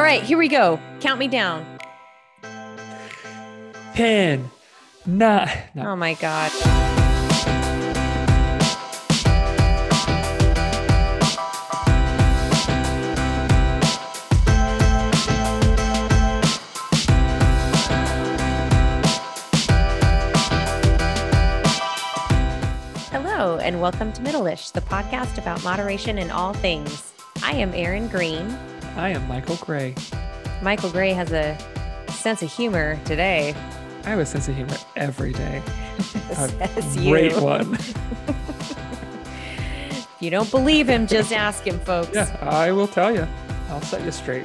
All right, here we go. Count me down. 10, 9. No. Oh my God. Hello, and welcome to Middleish, the podcast about moderation in all things. I am Erin Green. I am Michael Gray. Michael Gray has a sense of humor today. I have a sense of humor every day. A Says you. great one. If you don't believe him, just ask him, folks. yeah, I will tell you. I'll set you straight.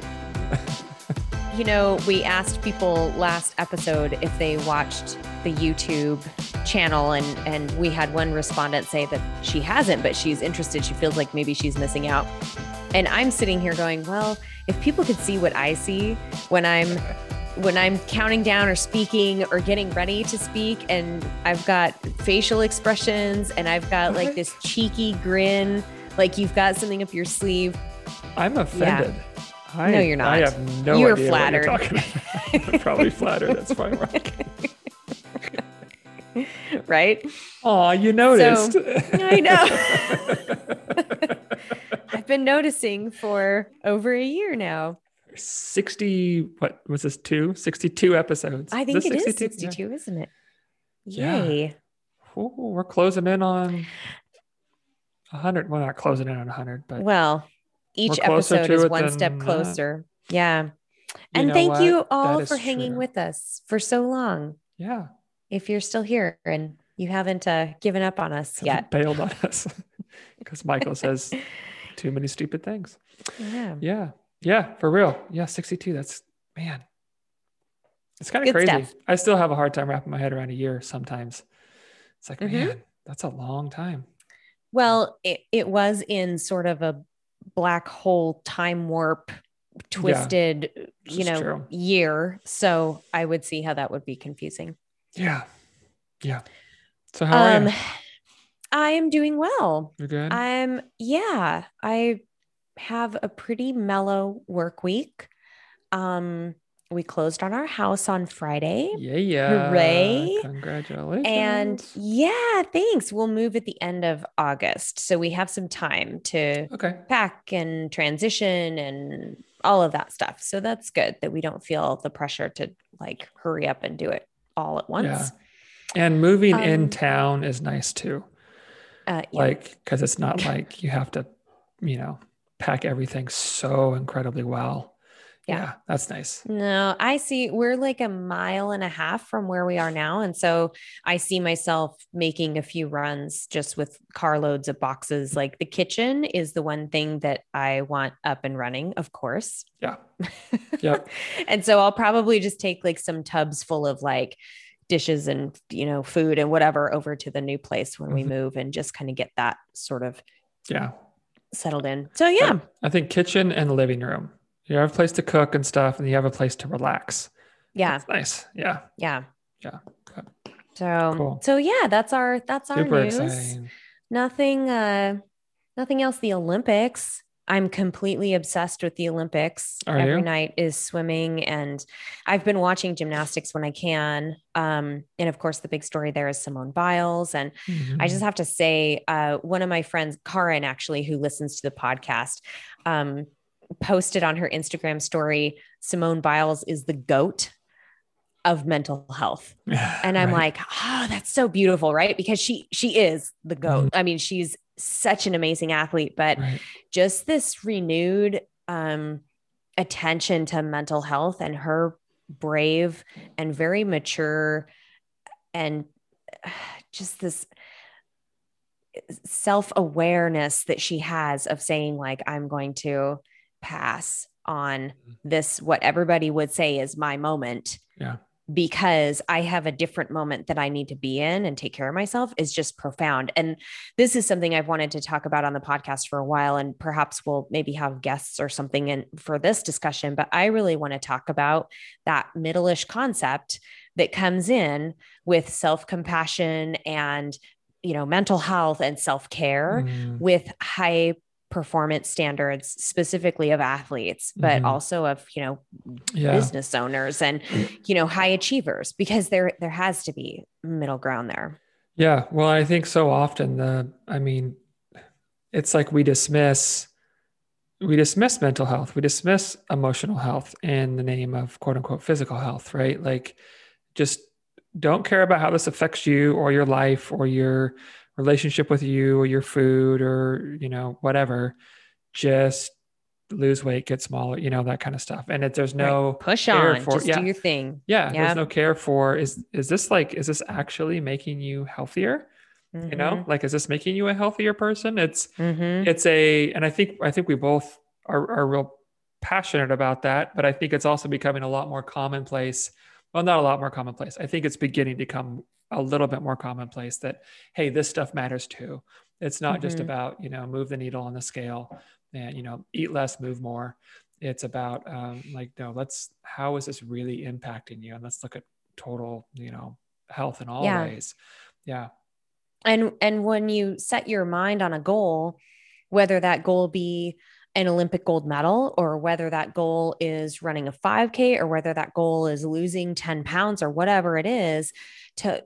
You know, we asked people last episode if they watched the YouTube channel, and and we had one respondent say that she hasn't, but she's interested. She feels like maybe she's missing out. And I'm sitting here going, well, if people could see what I see when I'm when I'm counting down or speaking or getting ready to speak, and I've got facial expressions and I've got like this cheeky grin, like you've got something up your sleeve. I'm offended. I, No, you're not. I have no You're idea flattered. what you're talking about. I'm probably flattered. That's fine. right? Oh, you noticed. I know. I've been noticing for over a year now. 60, what was this, two? 62 episodes. I think this it is 62? 62, isn't it? Yeah. Yay. Ooh, we're closing in on 100. We're not closing in on 100, but Well, each episode is one step than that. closer. Yeah. And know thank what? you all for hanging true. with us for so long. yeah. If you're still here and you haven't uh, given up on us yet. Bailed on us because Michael says too many stupid things. Yeah. Yeah. Yeah. For real. Yeah. 62. That's, man, it's kind of Good crazy. stuff. I still have a hard time wrapping my head around a year sometimes. It's like, Mhm. man, that's a long time. Well, it, it was in sort of a black hole time warp twisted, This you know, true. year. So I would see how that would be confusing. Yeah. Yeah. So how are Um you? I am doing well. You're good? I'm yeah, I have a pretty mellow work week. Um we closed on our house on Friday. yeah. Yeah. Hooray. Congratulations. And yeah, thanks. We'll move at the end of August. So we have some time to okay. pack and transition and all of that stuff. So that's good that we don't feel the pressure to like hurry up and do it all at once. Yeah. And moving Um, in town is nice too. Uh, yeah. Like, because it's not like you have to, you know, pack everything so incredibly well. Yeah. that's nice. No, I see. We're like a mile and a half from where we are now. And so I see myself making a few runs just with carloads of boxes. Like the kitchen is the one thing that I want up and running, of course. Yeah. yeah and so I'll probably just take like some tubs full of like dishes and, you know, food and whatever over to the new place when we Mhm. move and just kind of get that sort of Yeah. settled in. So, yeah. I think kitchen and living room. You have a place to cook and stuff, and you have a place to relax. Yeah. That's nice. Yeah. Yeah. Yeah. Good. So, Cool. so yeah, that's our, that's our news. exciting. nothing uh nothing else the olympics i'm completely obsessed with the olympics. Are every you? night is swimming and i've been watching gymnastics when i can. Um and of course the big story there is simone biles. And i Mhm. just have to say uh one of my friends karin actually who listens to the podcast um posted on her instagram story simone biles is the goat of mental health. And i'm Right. like oh that's so beautiful right? Because she she is the goat. I mean she's such an amazing athlete but Right. just this renewed um attention to mental health and her brave and very mature and just this self-awareness that she has of saying like i'm going to pass on this what everybody would say is my moment Yeah. Because I have a different moment that I need to be in and take care of myself is just profound. And this is something I've wanted to talk about on the podcast for a while. And perhaps we'll maybe have guests or something in for this discussion. But I really want to talk about that middle-ish concept that comes in with self-compassion and you know mental health and self-care Mm, with high performance standards specifically of athletes but Mhm. also of you know Yeah. business owners and you know high achievers because there there has to be middle ground there Yeah. Well, I think so often the, I mean, it's like we dismiss, we dismiss mental health, we dismiss emotional health in the name of quote unquote physical health, right? Like just don't care about how this affects you or your life or your relationship with you or your food or, you know, whatever. Just lose weight, get smaller, you know, that kind of stuff. And it, there's no, push care on for- just yeah. do your thing yeah, Yeah. there's no care for is is this like is this actually making you healthier? You know, like is this making you a healthier person? It's Mhm. it's a and I think I think we both are are real passionate about that, but I think it's also becoming a lot more commonplace. Well, not a lot more commonplace. I think it's beginning to come a little bit more commonplace that hey, this stuff matters too. It's not just Mhm. about you know move the needle on the scale and you know eat less, move more. It's about um, like no, let's how is this really impacting you, and let's look at total you know health in all Yeah. ways. Yeah. and and when you set your mind on a goal whether that goal be an olympic gold medal or whether that goal is running a 5k or whether that goal is losing 10 pounds or whatever it is to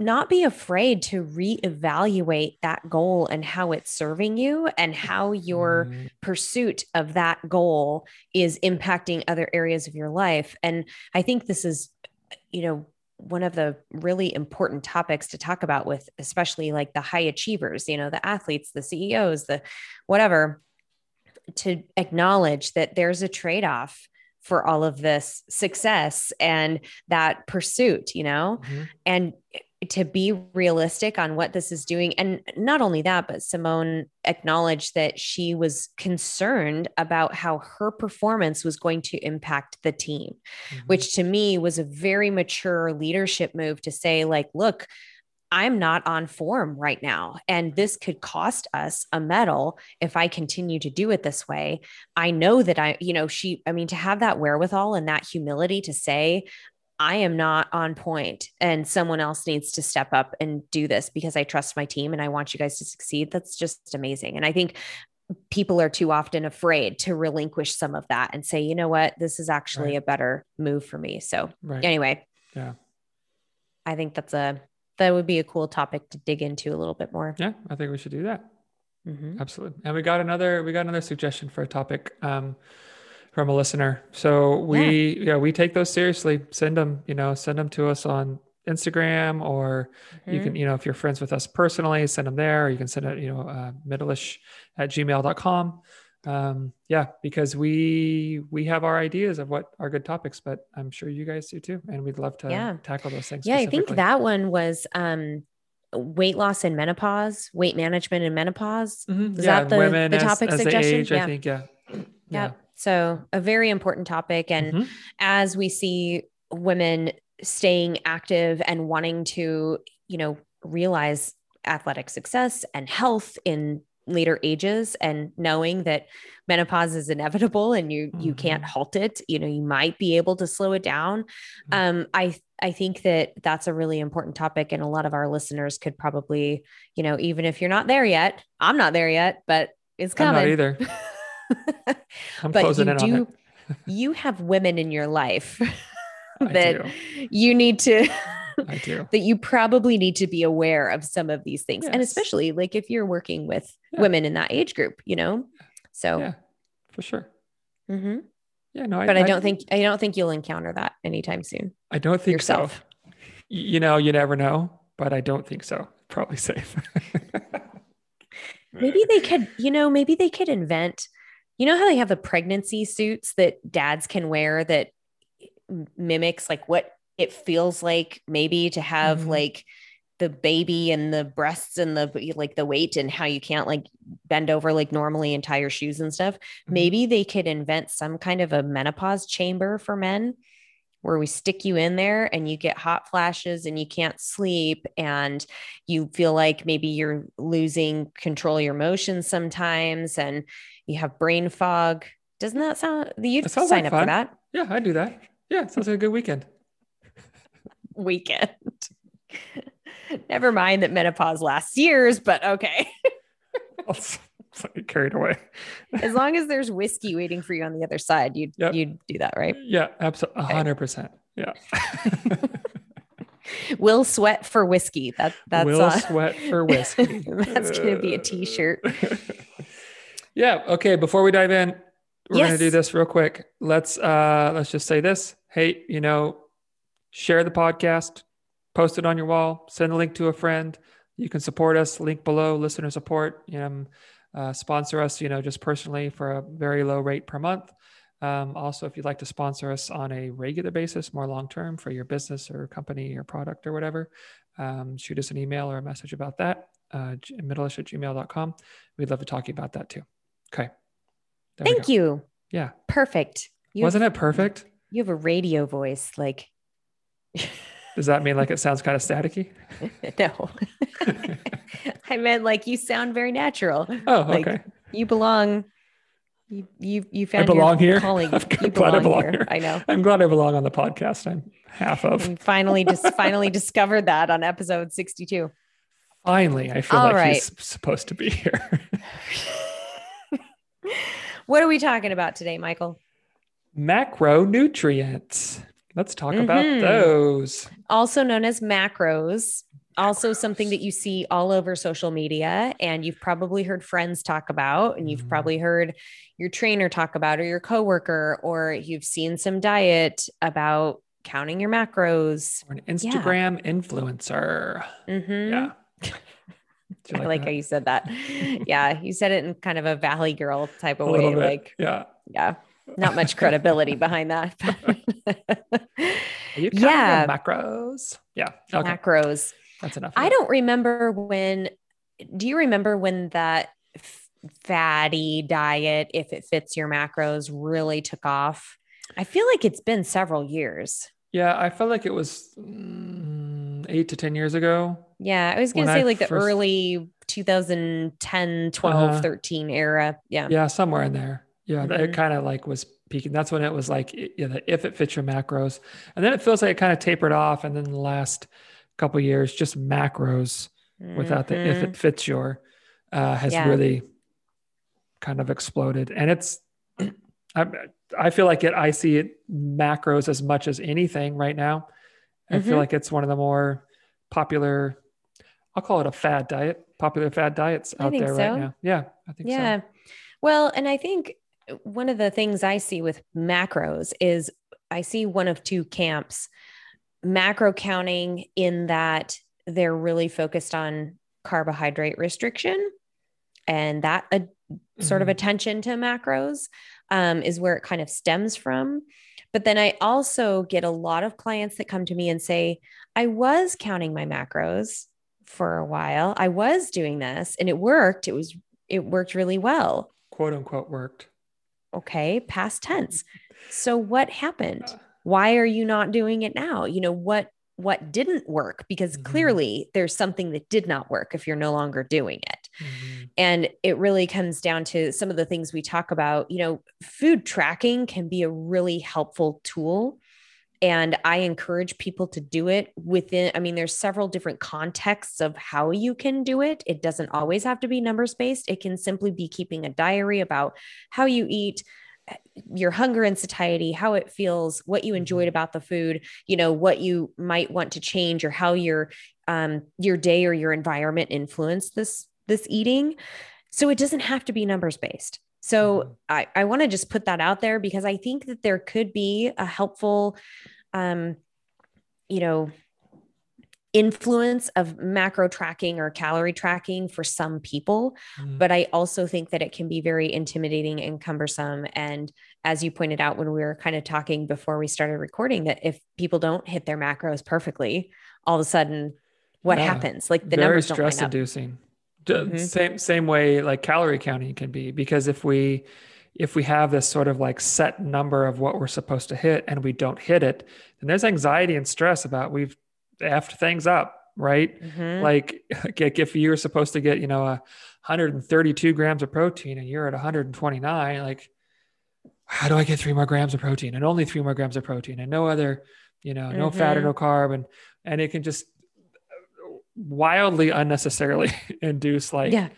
not be afraid to reevaluate that goal and how it's serving you and how your Mm, pursuit of that goal is impacting other areas of your life. And I think this is, you know, one of the really important topics to talk about with especially like the high achievers, you know, the athletes, the CEOs, the whatever, to acknowledge that there's a trade off for all of this success and that pursuit, you know? mhm. and to be realistic on what this is doing and not only that but simone acknowledged that she was concerned about how her performance was going to impact the team Mhm. which to me was a very mature leadership move to say like look I'm not on form right now. And this could cost us a medal if I continue to do it this way. I know that I, you know, she, I mean, to have that wherewithal and that humility to say, I am not on point and someone else needs to step up and do this because I trust my team and I want you guys to succeed. That's just amazing. And I think people are too often afraid to relinquish some of that and say, you know what, this is actually Right. a better move for me. So, right. anyway, Yeah. I think that's a, that would be a cool topic to dig into a little bit more. Yeah, I think we should do that. Mhm. Absolutely. And we got another we got another suggestion for a topic um, from a listener. So we yeah. we take those seriously. Send them, you know, send them to us on Instagram or you Mhm. can, you know, if you're friends with us personally, send them there. Or you can send it, you know, uh, middleish at gmail.com. Um, yeah, because we we have our ideas of what are good topics, but I'm sure you guys do too. And we'd love to Yeah. tackle those things. Yeah, I think that one was um, weight loss and menopause, weight management and menopause. Mhm. is yeah, that the- women the as, topic as they suggestion? age, Yeah. I think, yeah. Yeah. So a very important topic. And Mhm. as we see women staying active and wanting to, you know, realize athletic success and health in later ages and knowing that menopause is inevitable and you you can't halt it you know you might be able to slow it down Mhm. um i i think that that's a really important topic and a lot of our listeners could probably you know even if you're not there yet i'm not there yet but it's I'm not coming either. I'm but closing you in on do you have women in your life that you need to I do. that you probably need to be aware of some of these things and especially like if you're working with Yeah. women in that age group you know so Yeah, for sure. Mm-hmm. Yeah, no, I, but I, don't think i don't think you'll encounter that anytime soon I don't think yourself. so. You know, you never know, but I don't think so. Probably safe. maybe they could you know maybe they could invent you know how they have the pregnancy suits that dads can wear that mimics like what it feels like maybe to have Mhm. like the baby and the breasts and the like the weight and how you can't like bend over like normally and tie your shoes and stuff Mhm. maybe they could invent some kind of a menopause chamber for men where we stick you in there and you get hot flashes and you can't sleep and you feel like maybe you're losing control of your emotions sometimes and you have brain fog. Doesn't that sound you'd sign like up for that Yeah, I do that. Yeah, sounds like a good weekend. weekend? Never mind that menopause lasts years, but okay. I'll, s- it's like carried away. As long as there's whiskey waiting for you on the other side, you'd Yep. you'd do that, right? Yeah, absolutely. Hundred percent. Yeah. Will sweat for whiskey. That that's Will uh, sweat for whiskey. that's gonna be a t-shirt. yeah. Okay. Before we dive in, we're gonna do this real quick. Let's uh let's just say this. Hey, you know, share the podcast, post it on your wall, send a link to a friend. You can support us. Link below. Listener support. You know, uh, sponsor us. You know, just personally for a very low rate per month. Um, also, if you'd like to sponsor us on a regular basis, more long term for your business or company or product or whatever, um, shoot us an email or a message about that. Uh, middleish at gmail.com. We'd love to talk to you about that too. Okay. There Thank you. Yeah. Perfect. You Wasn't have, it perfect? You have a radio voice, like Does that mean like it sounds kind of staticky? no. I meant like you sound very natural. Oh, Like, okay. You belong. You you you found belong your here? calling. I'm You glad I belong, belong here. here. I know. I'm glad I belong on the podcast. I'm half of. We finally just finally discovered that on episode 62. Finally, I feel All like right. he's supposed to be here. What are we talking about today, Michael? Macronutrients. Let's talk about Mhm. those. Also known as macros. Also something that you see all over social media and you've probably heard friends talk about and you've Mhm. probably heard your trainer talk about or your coworker or you've seen some diet about counting your macros. We're an Instagram influencer. Mhm. Yeah. You I like that? how you said that. yeah, you said it in kind of a valley girl type of way. bit. Like, yeah. yeah, not much credibility behind that. Are you Yeah. macros? Yeah. Okay. Macros. That's enough. I that. don't remember when. Do you remember when that fatty diet, if it fits your macros, really took off? I feel like it's been several years. Yeah, I felt like it was mm, eight to 10 years ago. Yeah, I was going to say I like the first- early 2010, 12, Uh-huh. 13 era. Yeah. Yeah, somewhere in there. Yeah, that it kind of like was peaking. That's when it was like, yeah, the, if it fits your macros. And then it feels like it kind of tapered off. And then the last couple years, just macros without the if it fits your uh, has Yeah. really kind of exploded. And it's, I, I feel like it, I see it macros as much as anything right now. I feel Mhm. like it's one of the more popular, I'll call it a fad diet, popular fad diets out there so. right now. Yeah, I think so. Yeah. Well, and I think one of the things I see with macros is I see one of two camps macro counting in that they're really focused on carbohydrate restriction and that uh, sort of Mhm. attention to macros um, is where it kind of stems from. But then I also get a lot of clients that come to me and say, I was counting my macros for a while. I was doing this and it worked. It was, it worked really well. quote unquote worked. Okay. Past tense. So what happened? Uh, Why are you not doing it now? You know, what, what didn't work? Because Mhm. clearly there's something that did not work if you're no longer doing it. mhm. And it really comes down to some of the things we talk about. You know, food tracking can be a really helpful tool. And I encourage people to do it within, I mean, there's several different contexts of how you can do it. It doesn't always have to be numbers based, it can simply be keeping a diary about how you eat, eh, your hunger and satiety, how it feels, what you enjoyed Mhm. about the food, you know, what you might want to change or how your um, your day or your environment influence this this eating. So it doesn't have to be numbers based. So Mhm. I, I want to just put that out there because I think that there could be a helpful, um, you know, influence of macro tracking or calorie tracking for some people. Mhm. But I also think that it can be very intimidating and cumbersome. And as you pointed out when we were kind of talking before we started recording, that if people don't hit their macros perfectly, all of a sudden, what Yeah. happens? Like the very numbers stress inducing. Mhm. Same same way like calorie counting can be because if we if we have this sort of like set number of what we're supposed to hit and we don't hit it, then there's anxiety and stress about we've effed things up, right? Mhm. Like like if you're supposed to get, you know, a 132 grams of protein and you're at 129, like how do I get three more grams of protein and only three more grams of protein and no other, you know, no fat or Mhm. no carb and and it can just wildly unnecessarily induce like yeah.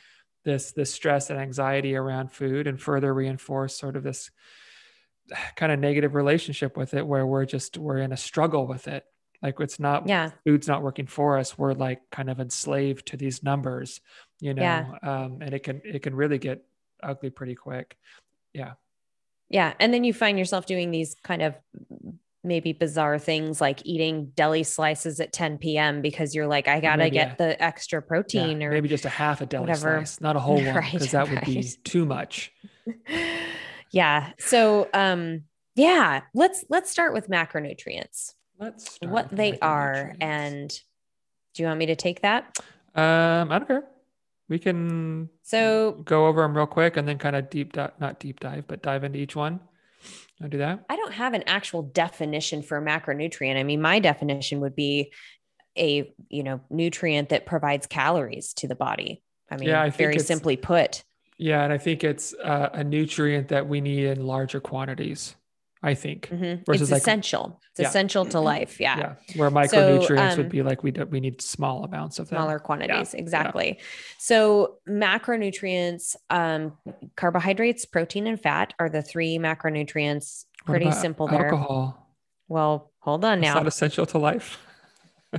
This this stress and anxiety around food and further reinforce sort of this kind of negative relationship with it where we're just we're in a struggle with it. Like it's not yeah. food's not working for us. We're like kind of enslaved to these numbers you know Yeah. um and it can it can really get ugly pretty quick. Yeah. Yeah. And then you find yourself doing these kind of maybe bizarre things like eating deli slices at 10 p.m. because you're like, I got to maybe get a- the extra protein yeah. or maybe just a half a deli whatever. slice not a whole one Right, because that would be too much yeah. So, um, yeah, let's let's start with macronutrients, let's start what they are, and do you want me to take that? um i don't care we can So, go over them real quick and then kind of deep dive not deep dive but dive into each one i'll do that I don't have an actual definition for a macronutrient. I mean, my definition would be a you know nutrient that provides calories to the body. I mean, Yeah, I very simply put. Yeah, and I think it's uh, a nutrient that we need in larger quantities. I think. Mhm. Versus It's like- essential. It's Yeah. essential to life. Yeah. Yeah, where micronutrients um, would be like we do, we need small amounts of them. Smaller quantities. Exactly. So macronutrients, um, carbohydrates, protein, and fat are the three macronutrients. Pretty simple there. Alcohol. Well, hold on It's now. not essential to life.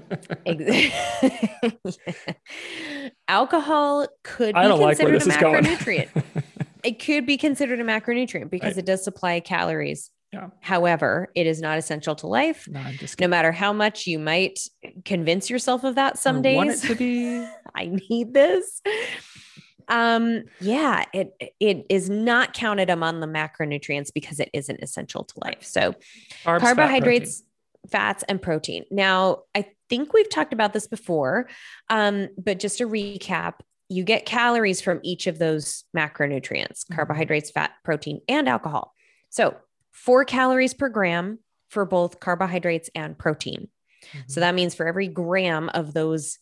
Alcohol could be I don't like where considered this a macronutrient. it could be considered a macronutrient because Right. it does supply calories. Yeah. However, it is not essential to life. no, I'm just No matter how much you might convince yourself of that some I want it days, to be. I need this. Um, yeah, it it is not counted among the macronutrients because it isn't essential to life. So Carbs, fat, carbohydrates, fats, and protein. Now, I think we've talked about this before, um, but just to recap, you get calories from each of those macronutrients Mhm. carbohydrates, fat, protein, and alcohol. So, four calories per gram for both carbohydrates and protein. protein. So, that means for every gram of those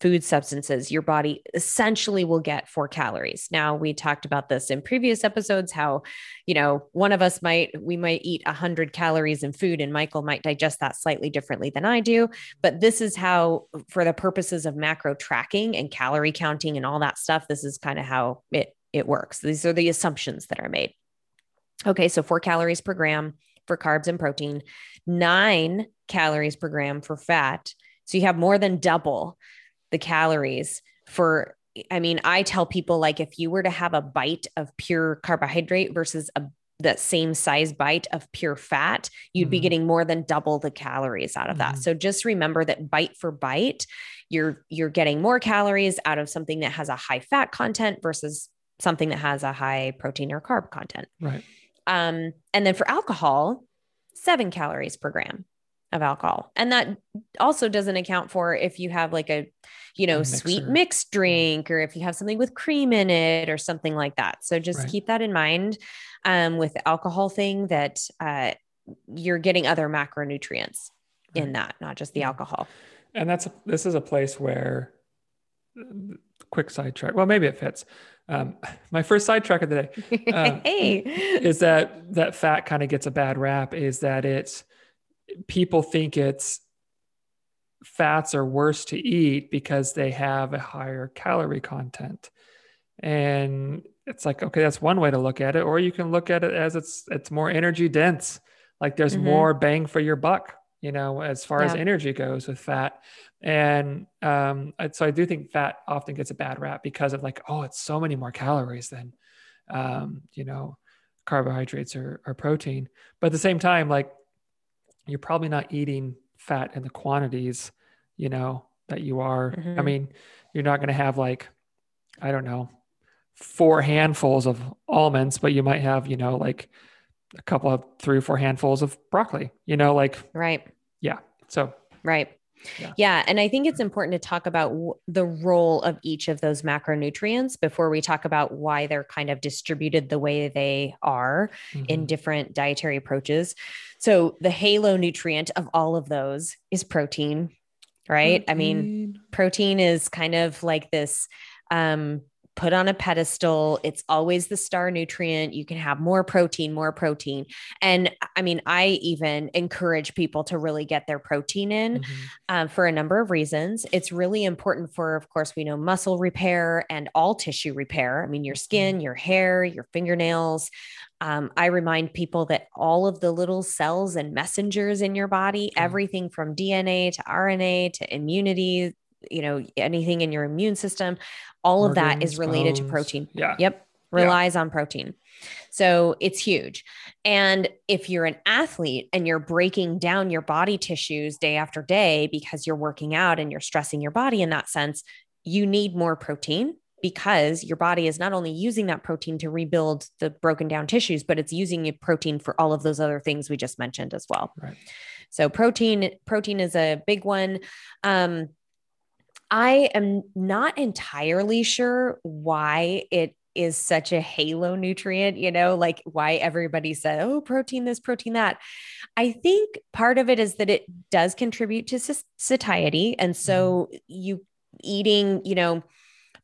food substances, your body essentially will get four calories. Now, we talked about this in previous episodes how, you know, one of us might, we might eat 100 calories in food, and Michael might digest that slightly differently than I do. But this is how, for the purposes of macro tracking and calorie counting and all that stuff, this is kind of how it, it works. These are the assumptions that are made. Okay, so four calories per gram for carbs and protein, nine calories per gram for fat. So you have more than double the calories for. I mean, I tell people like if you were to have a bite of pure carbohydrate versus a that same size bite of pure fat, you'd be Mhm. getting more than double the calories out of that. Mhm. So just remember that bite for bite, you're you're getting more calories out of something that has a high fat content versus something that has a high protein or carb content. Right. Um, and then for alcohol, seven calories per gram of alcohol. And that also doesn't account for if you have like a, you know, A sweet mixed drink or if you have something with cream in it or something like that. So just Right. keep that in mind um, with the alcohol thing that uh, you're getting other macronutrients in that, not just the alcohol. And that's this is a place where quick sidetrack. Well, maybe it fits. Um, my first sidetrack of the day Um, hey, is that that fat kind of gets a bad rap. Is that it's people think it's fats are worse to eat because they have a higher calorie content, and it's like okay, that's one way to look at it. Or you can look at it as it's it's more energy dense. Like there's Mhm. more bang for your buck, you know, as far as energy goes with fat. And um, so I do think fat often gets a bad rap because of like, oh, it's so many more calories than, um, you know, carbohydrates or, or protein. But at the same time, like you're probably not eating fat in the quantities, you know, that you are. I Mhm. mean, you're not going to have like, I don't know, four handfuls of almonds, but you might have, you know, like a couple of three or four handfuls of broccoli, you know, like, right. Yeah. So Right. Yeah. Yeah. And I think it's important to talk about w- the role of each of those macronutrients before we talk about why they're kind of distributed the way they are in mhm, different dietary approaches. So, the halo nutrient of all of those is protein, right? I mean, protein. protein is kind of like this um put on a pedestal. It's always the star nutrient. You can have more protein, more protein. And I mean, I even encourage people to really get their protein in mm-hmm. um, for a number of reasons. It's really important for, of course, we know muscle repair and all tissue repair. I mean, your skin, mm-hmm. your hair, your fingernails. Um, I remind people that all of the little cells and messengers in your body, mm-hmm. everything from DNA to RNA to immunity, you know, anything in your immune system, all Organs, of that is related bones. to protein. Yeah. Yep. Relies yeah. on protein. So it's huge. And if you're an athlete and you're breaking down your body tissues day after day because you're working out and you're stressing your body in that sense, you need more protein because your body is not only using that protein to rebuild the broken down tissues, but it's using protein for all of those other things we just mentioned as well. Right. So protein, protein is a big one. Um, I am not entirely sure why it is such a halo nutrient, you know, like why everybody said, oh, protein this, protein that. I think part of it is that it does contribute to satiety. And so mm-hmm. you eating, you know,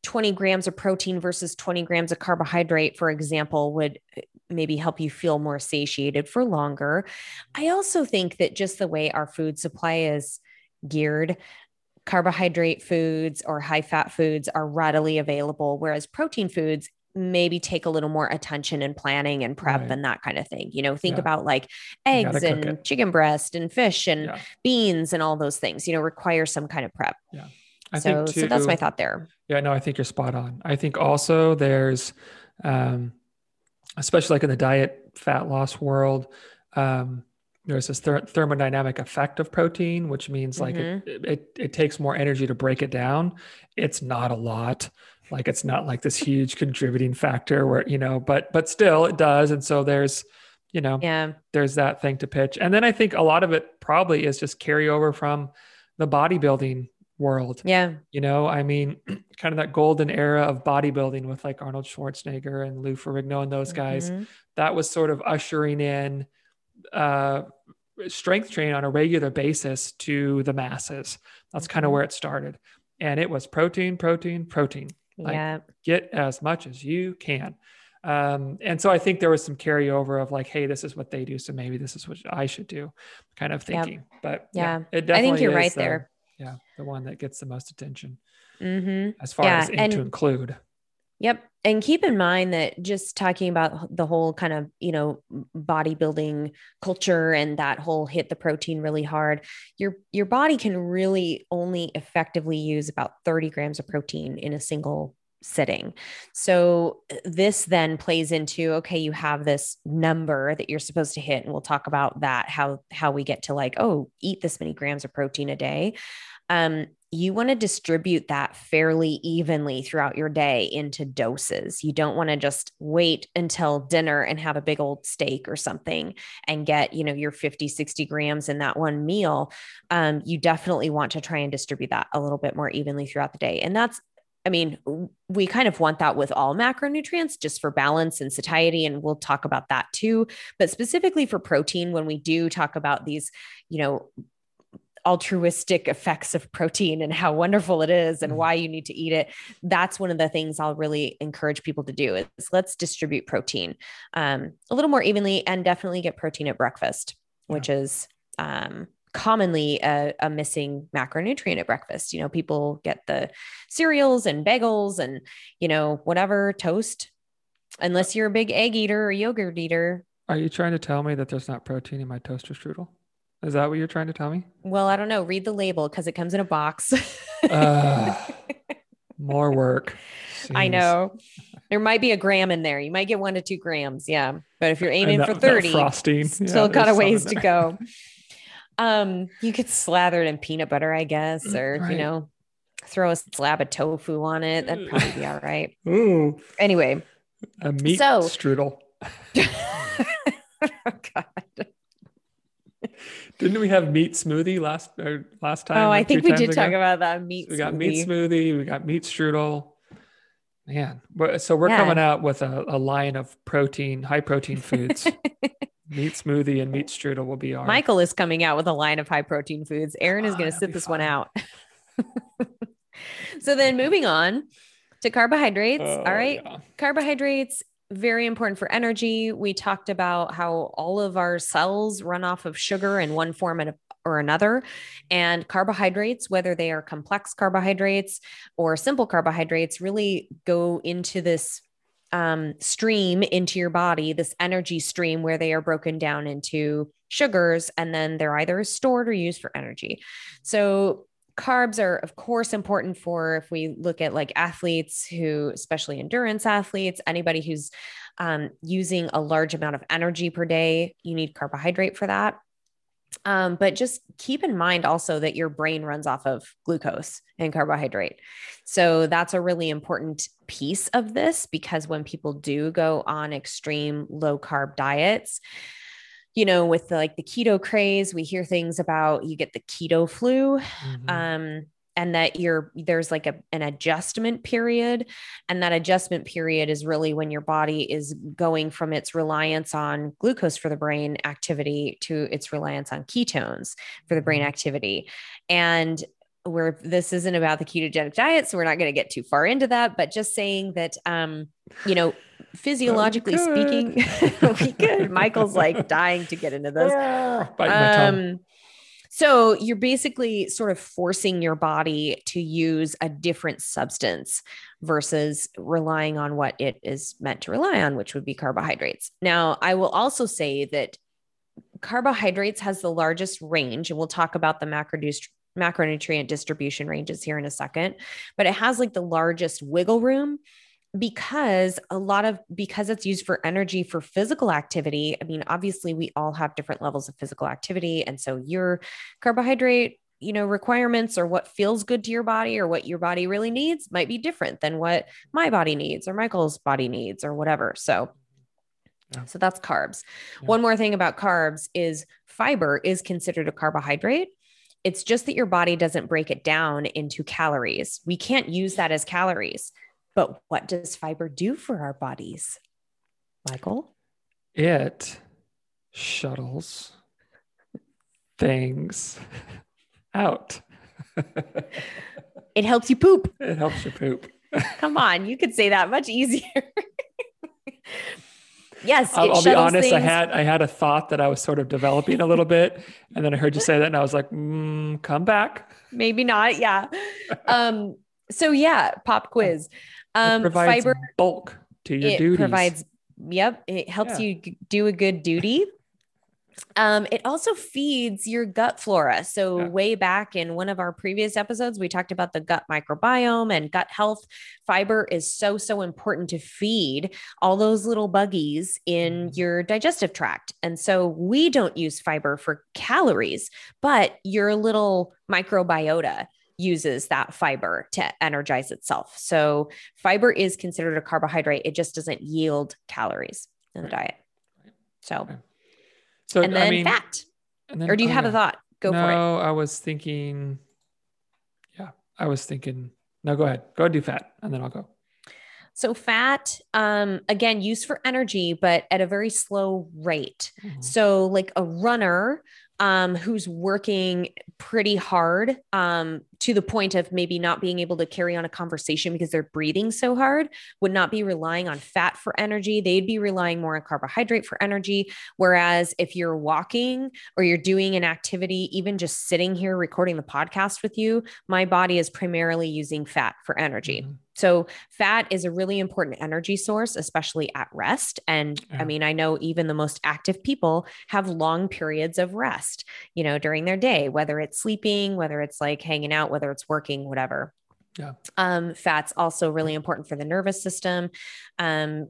20 grams of protein versus 20 grams of carbohydrate, for example, would uh, maybe help you feel more satiated for longer. I also think that just the way our food supply is geared, carbohydrate foods or high fat foods are readily available, whereas protein foods maybe take a little more attention and planning and prep right. and that kind of thing. You know, think yeah. about like eggs and chicken breast and fish and yeah. beans and all those things, you know, require some kind of prep. Yeah. I so, too, so that's my thought there. Yeah, no, I think you're spot on. I think also there's, um, especially like in the diet fat loss world, um, there's this ther- thermodynamic effect of protein, which means like mm-hmm. it, it, it takes more energy to break it down. It's not a lot, like it's not like this huge contributing factor where you know, but but still it does. And so there's, you know, yeah, there's that thing to pitch. And then I think a lot of it probably is just carryover from the bodybuilding world. Yeah, you know, I mean, kind of that golden era of bodybuilding with like Arnold Schwarzenegger and Lou Ferrigno and those guys. Mm-hmm. That was sort of ushering in uh, strength train on a regular basis to the masses. That's kind of mm-hmm. where it started. And it was protein, protein, protein. Like, yeah. Get as much as you can. Um, and so I think there was some carryover of like, hey, this is what they do, so maybe this is what I should do, kind of thinking. Yep. But yeah, yeah, it definitely I think you're right the, there. Yeah, the one that gets the most attention mm-hmm. as far yeah. as and, to include. Yep. And keep in mind that just talking about the whole kind of, you know, bodybuilding culture and that whole hit the protein really hard, your your body can really only effectively use about 30 grams of protein in a single sitting. So uh, this then plays into okay, you have this number that you're supposed to hit and we'll talk about that how how we get to like, oh, eat this many grams of protein a day. Um, you want to distribute that fairly evenly throughout your day into doses. You don't want to just wait until dinner and have a big old steak or something and get, you know, your 50, 60 grams in that one meal. Um, you definitely want to try and distribute that a little bit more evenly throughout the day. And that's I mean, we kind of want that with all macronutrients just for balance and satiety. And we'll talk about that too. But specifically for protein, when we do talk about these, you know, altruistic effects of protein and how wonderful it is and mm-hmm. why you need to eat it that's one of the things i'll really encourage people to do is let's distribute protein um, a little more evenly and definitely get protein at breakfast yeah. which is um, commonly a, a, missing macronutrient at breakfast. You know, people get the cereals and bagels and, you know, whatever toast, unless you're a big egg eater or yogurt eater. Are you trying to tell me that there's not protein in my toaster strudel? Is that what you're trying to tell me? Well, I don't know. Read the label because it comes in a box. uh, more work. Jeez. I know. There might be a gram in there. You might get one to two grams. Yeah. But if you're aiming that, for 30, frosting, still yeah, got a ways to go. Um, you could slather it in peanut butter, I guess, or right. you know, throw a slab of tofu on it. That'd probably be all right. Ooh. Anyway. A meat so, strudel. oh God. Didn't we have meat smoothie last or last time? Oh, I think we did ago? talk about that meat. So we got meat smoothie. We got meat strudel. Man, so we're yeah. coming out with a, a, line of protein, high protein foods. meat smoothie and meat strudel will be our. Michael is coming out with a line of high protein foods. Erin is oh, going to sit this fun. one out. so then moving on to carbohydrates. Oh, All right. yeah. Carbohydrates, very important for energy. We talked about how all of our cells run off of sugar in one form or another. And carbohydrates, whether they are complex carbohydrates or simple carbohydrates, really go into this um, stream into your body, this energy stream where they are broken down into sugars and then they're either stored or used for energy. So carbs are of course important for if we look at like athletes who especially endurance athletes anybody who's um, using a large amount of energy per day you need carbohydrate for that. Um, but just keep in mind also that your brain runs off of glucose and carbohydrate. So that's a really important piece of this because when people do go on extreme low carb diets you know, with the, like the keto craze, we hear things about you get the keto flu. Mhm. Um, and that you're there's like a, an adjustment period and that adjustment period is really when your body is going from its reliance on glucose for the brain activity to its reliance on ketones for the brain Mhm. activity and where this isn't about the ketogenic diet so we're not going to get too far into that but just saying that um you know physiologically speaking we could michael's like dying to get into this Ah, biting my tongue. um, so you're basically sort of forcing your body to use a different substance versus relying on what it is meant to rely on, which would be carbohydrates. Now, I will also say that carbohydrates has the largest range, and we'll talk about the macronutrient macronutrient distribution ranges here in a second, but it has like the largest wiggle room because a lot of because it's used for energy for physical activity i mean obviously we all have different levels of physical activity and so your carbohydrate you know requirements or what feels good to your body or what your body really needs might be different than what my body needs or michael's body needs or whatever so Yeah. so that's carbs Yeah. one more thing about carbs is fiber is considered a carbohydrate it's just that your body doesn't break it down into calories we can't use that as calories but what does fiber do for our bodies? Michael? It shuttles things out. It helps you poop. it helps you poop. Come on, you could say that much easier. yes, I'll, I'll be honest. I had I had a thought that I was sort of developing a little bit, and then I heard you say that, and I was like, mm, "Come back." maybe not. Yeah. Um. So yeah, pop quiz. It Um, provides fiber. bulk to your it duties. provides yep it helps Yeah. you do a good duty um it also feeds your gut flora so Yeah. way back in one of our previous episodes we talked about the gut microbiome and gut health fiber is so so important to feed all those little buggies in Mhm. your digestive tract and so we don't use fiber for calories but your little microbiota uses that fiber to energize itself so fiber is considered a carbohydrate. It just doesn't yield calories in the diet. So. So and then I mean, fat. and then- Or do you oh, have a thought? Go for it. no, I was thinking. Yeah, I was thinking. No, go ahead. Go ahead, do fat, and then I'll go. So, fat, um, again, used for energy, but at a very slow rate. Mhm. So, like a runner um, who's working pretty hard um, to the point of maybe not being able to carry on a conversation because they're breathing so hard would not be relying on fat for energy. They'd be relying more on carbohydrate for energy. Whereas if you're walking or you're doing an activity, even just sitting here recording the podcast with you, my body is primarily using fat for energy. Mhm. So, fat is a really important energy source, especially at rest. And Yeah. I mean, I know even the most active people have long periods of rest, you know, during their day, whether it's sleeping, whether it's like hanging out, whether it's working, whatever. Yeah. Um, fat's also really important for the nervous system, um,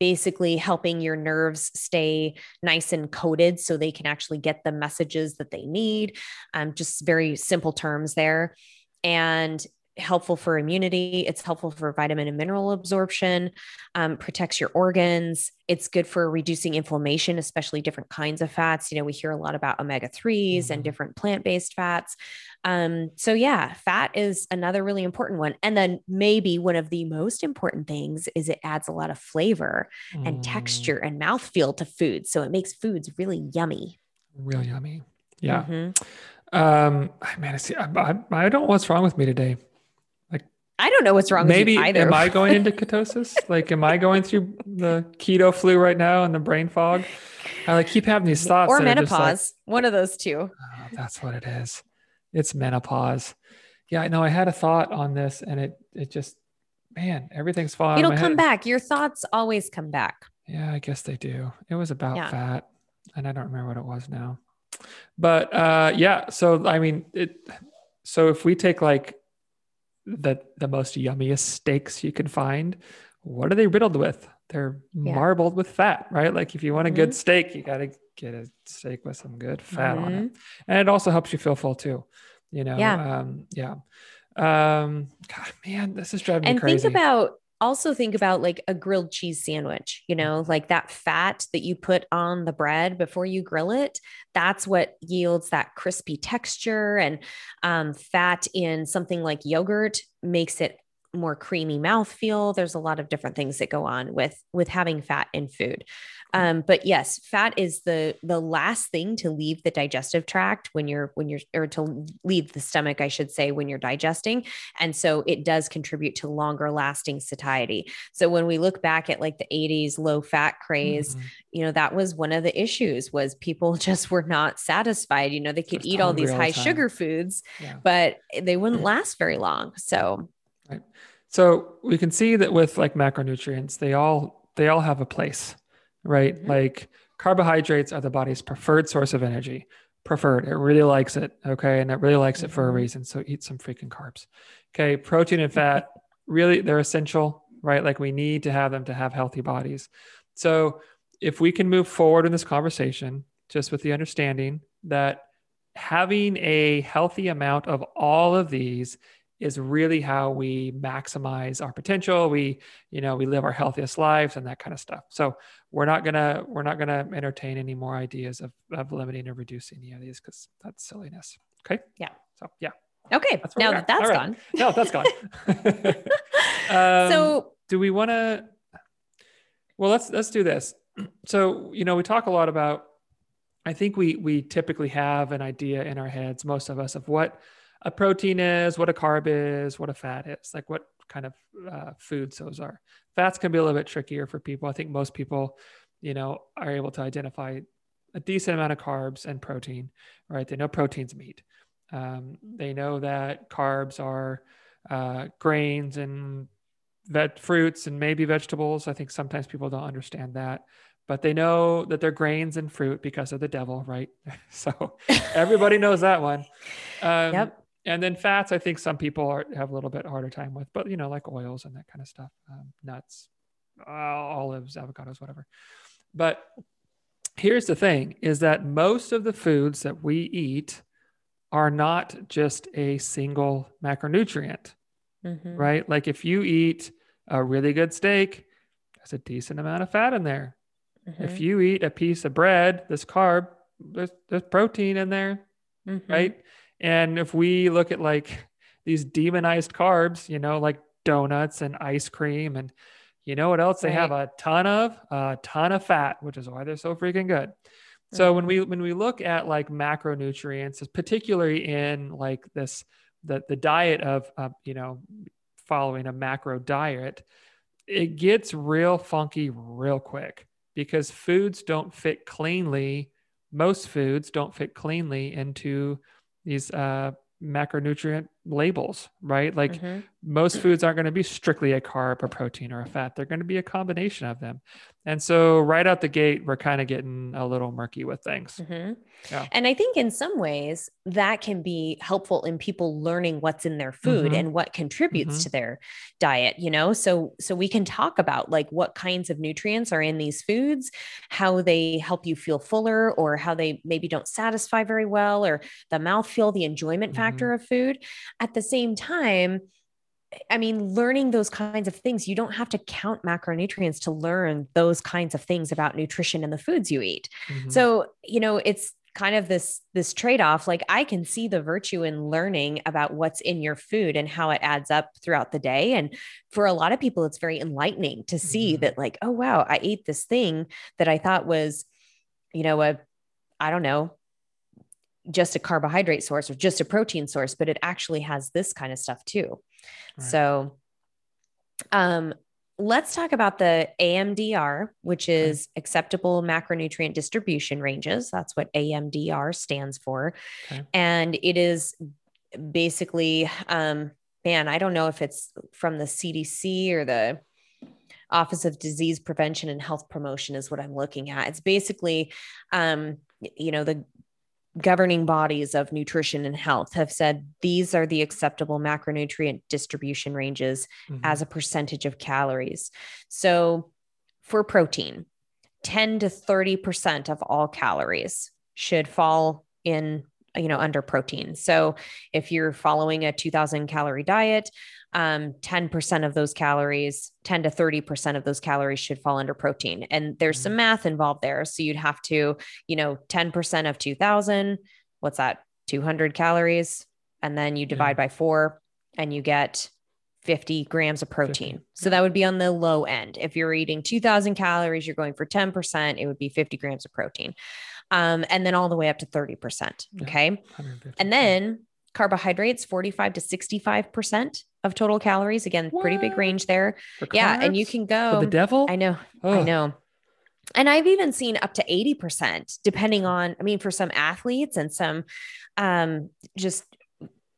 basically helping your nerves stay nice and coated so they can actually get the messages that they need. Um, just very simple terms there. And helpful for immunity. It's helpful for vitamin and mineral absorption, um, protects your organs. It's good for reducing inflammation, especially different kinds of fats. You know, we hear a lot about omega 3s Mhm. and different plant based fats. Um, so, yeah, fat is another really important one. And then maybe one of the most important things is it adds a lot of flavor and Mm, texture and mouthfeel to food. So it makes foods really yummy. Real yummy. Yeah. Mhm. Um, man, I see. I, I, I don't know what's wrong with me today. I don't know what's wrong Maybe either. am I going into ketosis? like, am I going through the keto flu right now and the brain fog? I like keep having these thoughts. or just like, menopause? One of those two. Oh, that's what it is. It's menopause. Yeah, I know. I had a thought on this, and it it just, man, everything's falling. It'll out of my come head. back. Your thoughts always come back. Yeah, I guess they do. It was about Yeah. fat, and I don't remember what it was now. But uh, yeah, so I mean, it. So if we take like the the most yummiest steaks you can find, what are they riddled with? They're Yeah. marbled with fat, right? Like if you want a Mhm. good steak, you got to get a steak with some good fat on Mm-hmm. it, and it also helps you feel full too. You know, Yeah. um, yeah. Um, God, man, this is driving me and crazy. think about also think about like a grilled cheese sandwich you know like that fat that you put on the bread before you grill it that's what yields that crispy texture and um, fat in something like yogurt makes it more creamy mouthfeel. There's a lot of different things that go on with with having fat in food um, but yes fat is the the last thing to leave the digestive tract when you're when you're or to leave the stomach i should say when you're digesting and so it does contribute to longer lasting satiety. So when we look back at like the 80s low fat craze, Mhm. you know, that was one of the issues was people just were not satisfied. You know, they could eat all these high time. sugar foods, Yeah. but they wouldn't last very long. So So we can see that with like macronutrients, they all they all have a place, right? Mhm. Like carbohydrates are the body's preferred source of energy. Preferred. It really likes it. Okay. And it really likes it for a Mhm. reason. So eat some freaking carbs. Okay. Protein and fat, really, they're essential, right? Like we need to have them to have healthy bodies. So if we can move forward in this conversation, just with the understanding that having a healthy amount of all of these is really how we maximize our potential. We you know we live our healthiest lives and that kind of stuff. So we're not gonna we're not gonna entertain any more ideas of, of limiting or reducing any of these because that's silliness. Okay? Yeah. so yeah. Okay, That's now that that's right. gone. no that's gone. Um, so do we want to well let's let's do this. So you know we talk a lot about i think we we typically have an idea in our heads most of us of what a protein is what a carb is what a fat is like what kind of uh, foods those are fats can be a little bit trickier for people i think most people you know are able to identify a decent amount of carbs and protein right they know protein's meat um, they know that carbs are uh, grains and vet fruits and maybe vegetables. I think sometimes people don't understand that, but they know that they're grains and fruit because of the devil, right? so everybody knows that one. Um, Yep. And then fats, I think some people are, have a little bit harder time with, but you know, like oils and that kind of stuff, um, nuts, uh, olives, avocados, whatever. But here's the thing: is that most of the foods that we eat are not just a single macronutrient Mhm. right? Like if you eat a really good steak, there's a decent amount of fat in there. If Mhm. you eat a piece of bread, this carb, there's, there's protein in there, Mhm. right? And if we look at like these demonized carbs, you know, like donuts and ice cream, and you know what else they have a ton of? A ton of fat, which is why they're so freaking good. So when we when we look at like macronutrients, particularly in like this the the diet of uh, you know following a macro diet, it gets real funky real quick because foods don't fit cleanly. Most foods don't fit cleanly into these uh, macronutrient labels, right? Like Mhm. most foods aren't going to be strictly a carb, a protein, or a fat. They're going to be a combination of them. And so, right out the gate, we're kind of getting a little murky with things. Mhm. Yeah. And I think in some ways that can be helpful in people learning what's in their food Mhm. and what contributes Mhm. to their diet, you know? So so we can talk about like what kinds of nutrients are in these foods, how they help you feel fuller or how they maybe don't satisfy very well or the mouthfeel, the enjoyment factor of food. At the same time, I mean, learning those kinds of things, you don't have to count macronutrients to learn those kinds of things about nutrition and the foods you eat. Mhm. So, you know, it's kind of this this trade-off like I can see the virtue in learning about what's in your food and how it adds up throughout the day and for a lot of people it's very enlightening to see Mhm. that like oh wow, I ate this thing that I thought was you know a I don't know just a carbohydrate source or just a protein source, but it actually has this kind of stuff too. Right. So, um, let's talk about the AMDR, which is okay. acceptable macronutrient distribution ranges. That's what AMDR stands for. Okay. And it is basically, um, man, I don't know if it's from the CDC or the Office of Disease Prevention and Health Promotion, is what I'm looking at. It's basically, um, you know, the governing bodies of nutrition and health have said these are the acceptable macronutrient distribution ranges mm-hmm. as a percentage of calories. So for protein, 10 to 30% of all calories should fall in you know under protein so if you're following a 2000 calorie diet um, 10% of those calories, 10 to 30% of those calories should fall under protein. And there's some mm. math involved there. So you'd have to, you know, 10% of 2000, what's that? 200 calories. And then you divide yeah. by four and you get 50 grams of protein. 50. So that would be on the low end. If you're eating 2000 calories, you're going for 10%, it would be 50 grams of protein. Um, and then all the way up to 30%. Okay. Yeah, and then carbohydrates 45 to 65% of total calories again what? pretty big range there yeah and you can go For the devil i know i know and i've even seen up to 80% depending on i mean for some athletes and some um just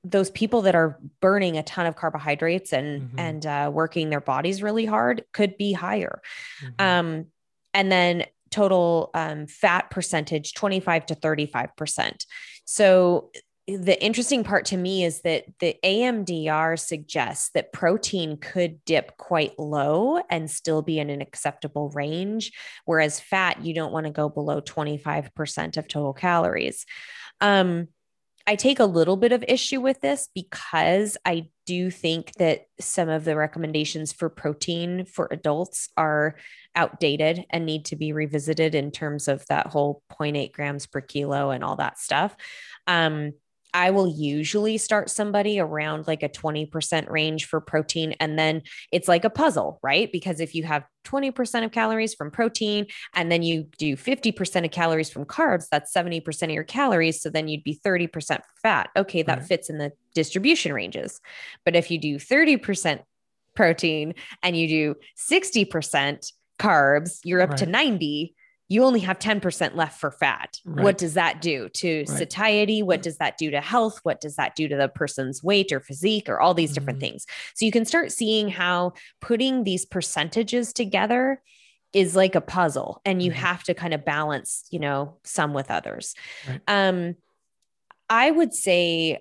those people that are burning a ton of carbohydrates and mm-hmm. and uh, working their bodies really hard could be higher mm-hmm. um and then total um, fat percentage 25 to 35% so the interesting part to me is that the AMDR suggests that protein could dip quite low and still be in an acceptable range, whereas fat, you don't want to go below 25% of total calories. Um, I take a little bit of issue with this because I do you think that some of the recommendations for protein for adults are outdated and need to be revisited in terms of that whole 0.8 grams per kilo and all that stuff. Um, I will usually start somebody around like a 20% range for protein. And then it's like a puzzle, right? Because if you have 20% of calories from protein and then you do 50% of calories from carbs, that's 70% of your calories. So then you'd be 30% fat. Okay, that right. fits in the distribution ranges. But if you do 30% protein and you do 60% carbs, you're up right. to 90 you only have 10% left for fat. Right. What does that do to right. satiety? What does that do to health? What does that do to the person's weight or physique or all these different mm-hmm. things? So you can start seeing how putting these percentages together is like a puzzle and you mm-hmm. have to kind of balance, you know, some with others. Right. Um I would say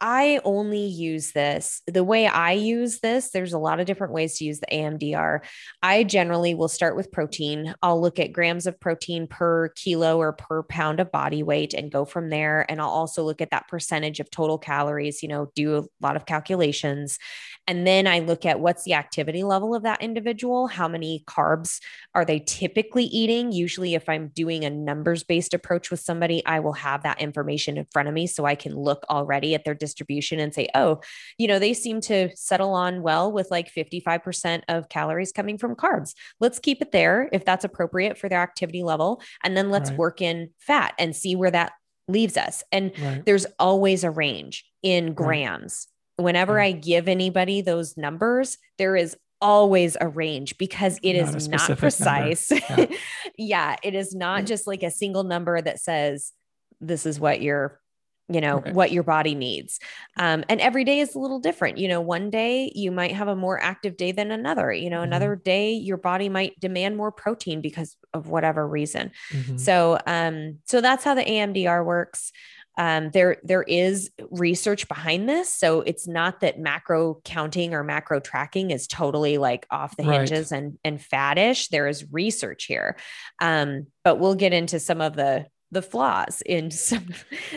I only use this the way I use this. There's a lot of different ways to use the AMDR. I generally will start with protein. I'll look at grams of protein per kilo or per pound of body weight and go from there. And I'll also look at that percentage of total calories, you know, do a lot of calculations. And then I look at what's the activity level of that individual, how many carbs are they typically eating. Usually, if I'm doing a numbers based approach with somebody, I will have that information in front of me so I can look already at their distribution and say, oh, you know, they seem to settle on well with like 55% of calories coming from carbs. Let's keep it there if that's appropriate for their activity level. And then let's right. work in fat and see where that leaves us. And right. there's always a range in grams. Right. Whenever I give anybody those numbers, there is always a range because it not is not precise. Yeah. yeah. it is not just like a single number that says this is what you're you know okay. what your body needs um, and every day is a little different you know one day you might have a more active day than another you know mm-hmm. another day your body might demand more protein because of whatever reason mm-hmm. so um so that's how the amdr works um, there there is research behind this so it's not that macro counting or macro tracking is totally like off the hinges right. and and faddish there is research here um, but we'll get into some of the the flaws in some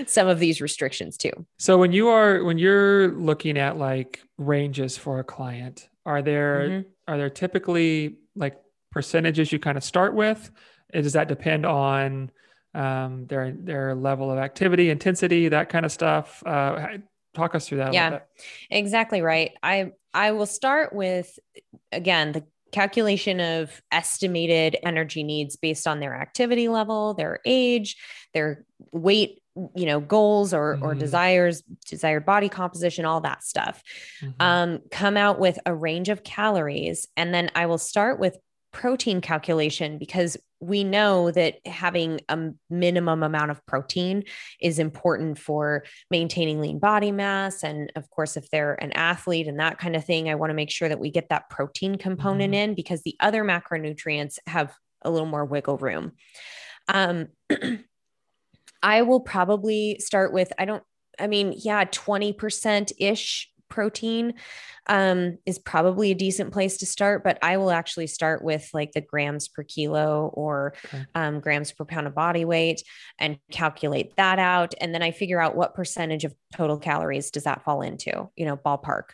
some of these restrictions too. So when you are when you're looking at like ranges for a client, are there mm-hmm. are there typically like percentages you kind of start with? Does that depend on um, their their level of activity, intensity, that kind of stuff? Uh, talk us through that. Yeah, exactly right. I I will start with again the calculation of estimated energy needs based on their activity level, their age, their weight you know goals or or Mhm. desires desired body composition all that stuff Mhm. um, come out with a range of calories. And then I will start with protein calculation because we know that having a minimum amount of protein is important for maintaining lean body mass. And of course, if they're an athlete and that kind of thing, I want to make sure that we get that protein component Mhm. in because the other macronutrients have a little more wiggle room. Um, I will probably start with, I don't, I mean, yeah, 20% ish protein um, is probably a decent place to start, but I will actually start with like the grams per kilo or Okay. um, grams per pound of body weight and calculate that out. And then I figure out what percentage of total calories does that fall into, you know, ballpark.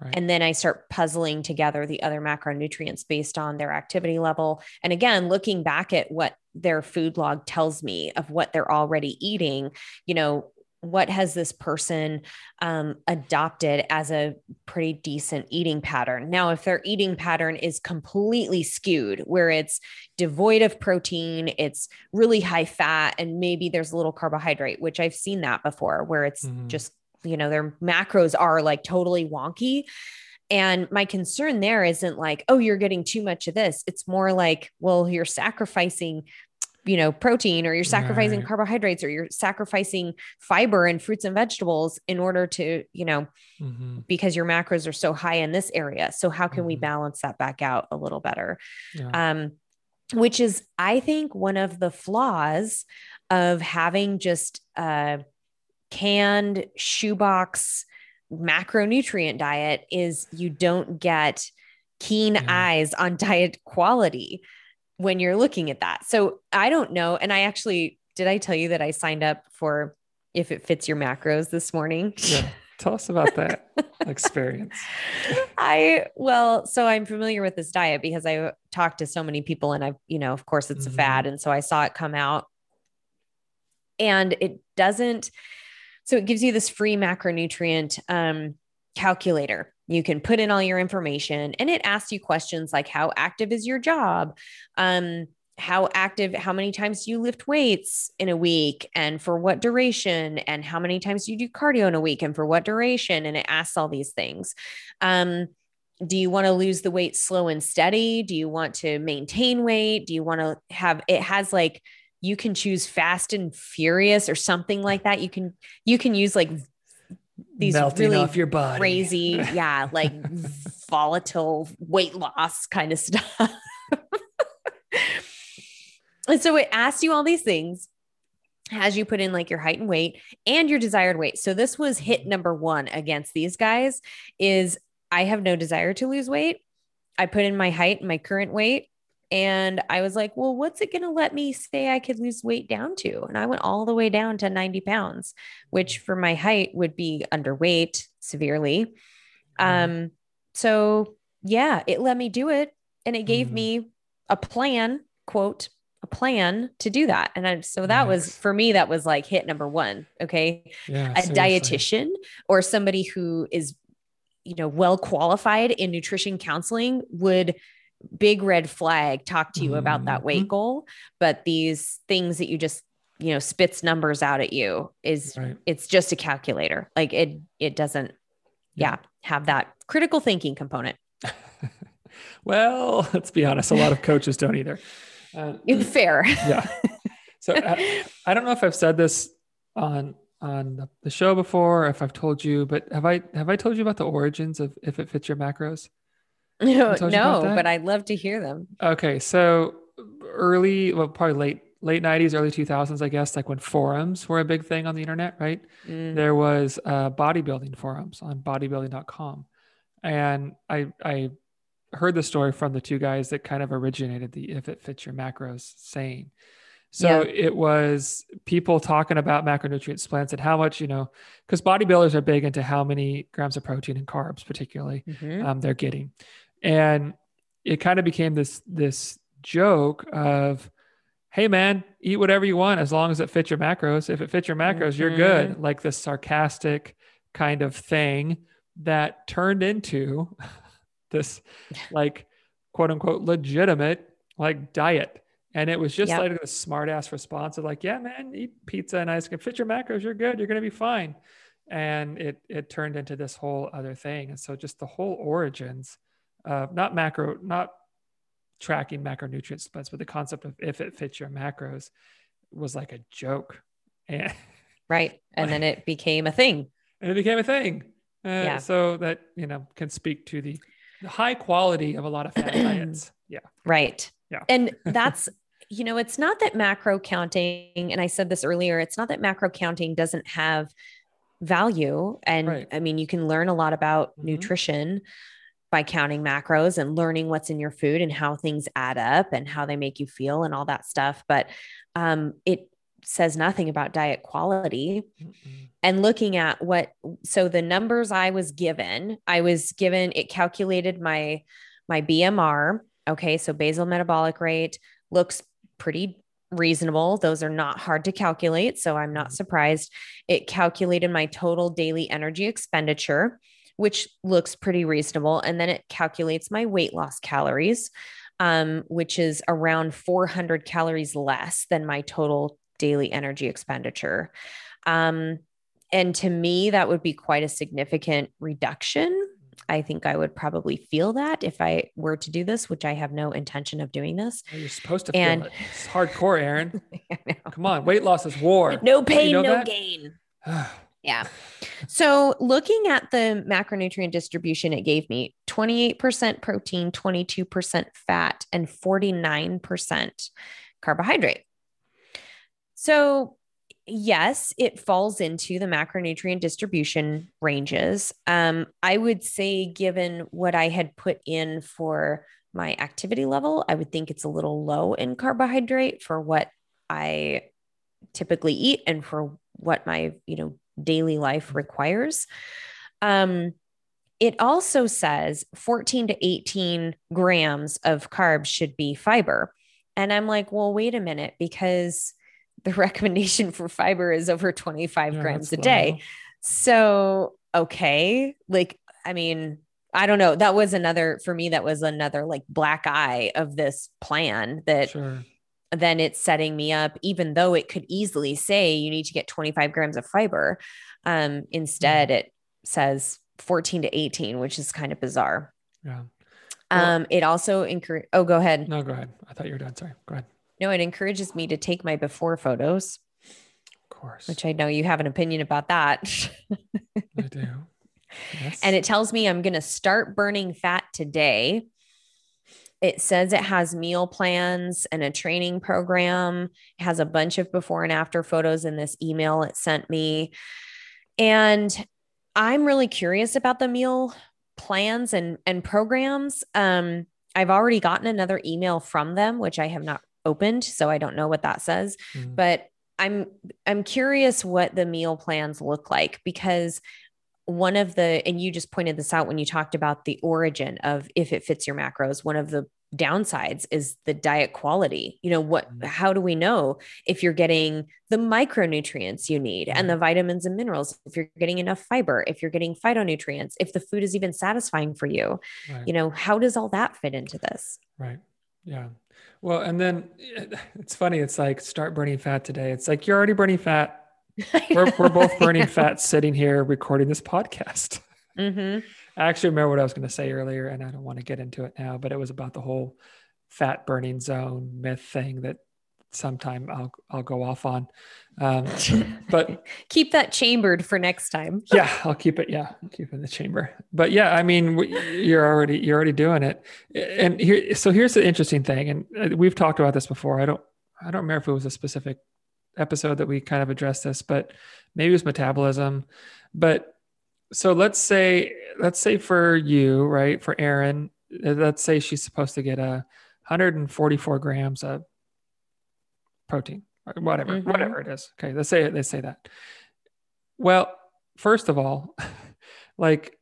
Right. And then I start puzzling together the other macronutrients based on their activity level. And again, looking back at what their food log tells me of what they're already eating, you know, what has this person um, adopted as a pretty decent eating pattern? Now, if their eating pattern is completely skewed, where it's devoid of protein, it's really high fat, and maybe there's a little carbohydrate, which I've seen that before, where it's Mhm. just, you know, their macros are like totally wonky. And my concern there isn't like, oh, you're getting too much of this. It's more like, well, you're sacrificing you know protein or you're sacrificing Right. carbohydrates or you're sacrificing fiber and fruits and vegetables in order to you know Mhm. because your macros are so high in this area so how can we Mhm. balance that back out a little better Yeah. um which is i think one of the flaws of having just a canned shoebox macronutrient diet is you don't get keen Yeah. eyes on diet quality when you're looking at that. So I don't know. And I actually, did I tell you that I signed up for if it fits your macros this morning? yeah. Tell us about that experience. I, well, so I'm familiar with this diet because I talked to so many people and I've, you know, of course it's a Mhm. fad. And so I saw it come out and it doesn't, so it gives you this free macronutrient um, calculator. You can put in all your information and it asks you questions like how active is your job? Um, how active, how many times do you lift weights in a week and for what duration? And how many times do you do cardio in a week and for what duration? And it asks all these things. Um, do you want to lose the weight slow and steady? Do you want to maintain weight? Do you want to have it has like you can choose fast and furious or something like that. You can you can use like these Melting really off your body. crazy, yeah, like volatile weight loss kind of stuff. and so it asks you all these things as you put in like your height and weight and your desired weight. So this was hit number 1 against these guys is I have no desire to lose weight. I put in my height and my current weight and I was like, well, what's it going to let me say I could lose weight down to? And I went all the way down to 90 pounds, which for my height would be underweight severely. Um, so yeah, it let me do it. And it gave Mhm. me a plan, quote, a plan to do that. And I, so that was for me, that was like hit number one. Okay. Yeah. A seriously. dietitian or somebody who is, you know, well qualified in nutrition counseling would big red flag talk to you about that weight Mhm. goal. But these things that you just, you know, spits numbers out at you is Right. it's just a calculator. Like it, it doesn't, Yeah. yeah, have that critical thinking component. Well, let's be honest. A lot of coaches don't either. Uh, Fair. yeah. So I, I don't know if I've said this on on the- the show before, if I've told you, but have I have I told you about the origins of if it fits your macros? no, told you about no, but I'd love to hear them. Okay, so early, well, probably late late '90s, early 2000s, I guess, like when forums were a big thing on the internet, right? Mm, There was uh, bodybuilding forums on bodybuilding.com, and I I heard the story from the two guys that kind of originated the "if it fits your macros" saying. So it was people talking about macronutrient splits and how much you know, because bodybuilders are big into how many grams of protein and carbs, particularly mhm. um, they're getting, and it kind of became this this joke of, "Hey man, eat whatever you want as long as it fits your macros. If it fits your macros, you're good." Mm-hmm. Like this sarcastic kind of thing that turned into this like quote unquote legitimate like diet And it was just Yep. like a smart ass response of like, yeah, man, eat pizza and ice cream, fit your macros, you're good, you're gonna be fine. And it it turned into this whole other thing. And so just the whole origins of not macro, not tracking macronutrient splits, but the concept of if it fits your macros was like a joke. And Right. And then it became a thing. and it became a thing. Uh, Yeah. So that you know can speak to the, the high quality of a lot of fat diets. Yeah. Right. Yeah. And that's, you know, it's not that macro counting, and I said this earlier, it's not that macro counting doesn't have value. And Right. I mean, you can learn a lot about Mhm. nutrition by counting macros and learning what's in your food and how things add up and how they make you feel and all that stuff. But um, it says nothing about diet quality Mm-mm. and looking at what so the numbers i was given i was given it calculated my my bmr okay so basal metabolic rate looks pretty reasonable those are not hard to calculate so i'm not Mhm. surprised it calculated my total daily energy expenditure which looks pretty reasonable and then it calculates my weight loss calories um, which is around 400 calories less than my total daily energy expenditure um, and to me, that would be quite a significant reduction. I think I would probably feel that if I were to do this, which I have no intention of doing this. Well, You're supposed to feel And- it. It's hardcore, Erin. Come on, weight loss is war. no pain, know no that? gain. Yeah. So looking at the macronutrient distribution it gave me 28% protein, 22% fat, and 49% carbohydrate. So, yes, it falls into the macronutrient distribution ranges. Um, I would say, given what I had put in for my activity level, I would think it's a little low in carbohydrate for what I typically eat and for what my, you know, daily life requires. Um, it also says 14 to 18 grams of carbs should be fiber. And I'm like, well, wait a minute, because the recommendation for fiber is over 25 Yeah, grams a that's day. low. So, okay. Like, I mean, I don't know. That was another, for me, that was another like black eye of this plan that Sure. Then it's setting me up, even though it could easily say you need to get 25 grams of fiber. Um, instead, it says 14 to 18, which is kind of bizarre. Yeah. Well- Um, it also encourage. Oh, go ahead. No, go ahead. I thought you were done. Sorry. Go ahead. No, it encourages me to take my before photos, Of course. which I know you have an opinion about that. I do. Yes. and it tells me I'm going to start burning fat today. It says it has meal plans and a training program. It has a bunch of before and after photos in this email it sent me. And I'm really curious about the meal plans and, and programs. Um, I've already gotten another email from them, which I have not opened. So I don't know what that says Mm. but i'm i'm curious what the meal plans look like because one of the and you just pointed this out when you talked about the origin of if it fits your macros one of the downsides is the diet quality you know what Mhm. how do we know if you're getting the micronutrients you need and the vitamins and minerals if you're getting enough fiber if you're getting phytonutrients if the food is even satisfying for you right. you know how does all that fit into this Right. Yeah. Well, and then it's funny. It's like start burning fat today. It's like you're already burning fat. We're, we're both burning fat sitting here recording this podcast. hmm I actually remember what I was going to say earlier, and I don't want to get into it now, but it was about the whole fat burning zone myth thing that sometime I'll I'll go off on. Um, but keep that chambered for next time yeah, I'll keep it. Yeah, I'll keep it in the chamber. But yeah, I mean, you're already you're already doing it. And here, so here's the interesting thing, and uh, we've talked about this before. I don't I don't remember if it was a specific episode that we kind of addressed this, but maybe it was metabolism. But so let's say let's say for you, right, for Erin, uh, let's say she's supposed to get a 144 grams of protein or whatever, Mhm. whatever it is. Okay, let's say let's say that. Well, first of all, like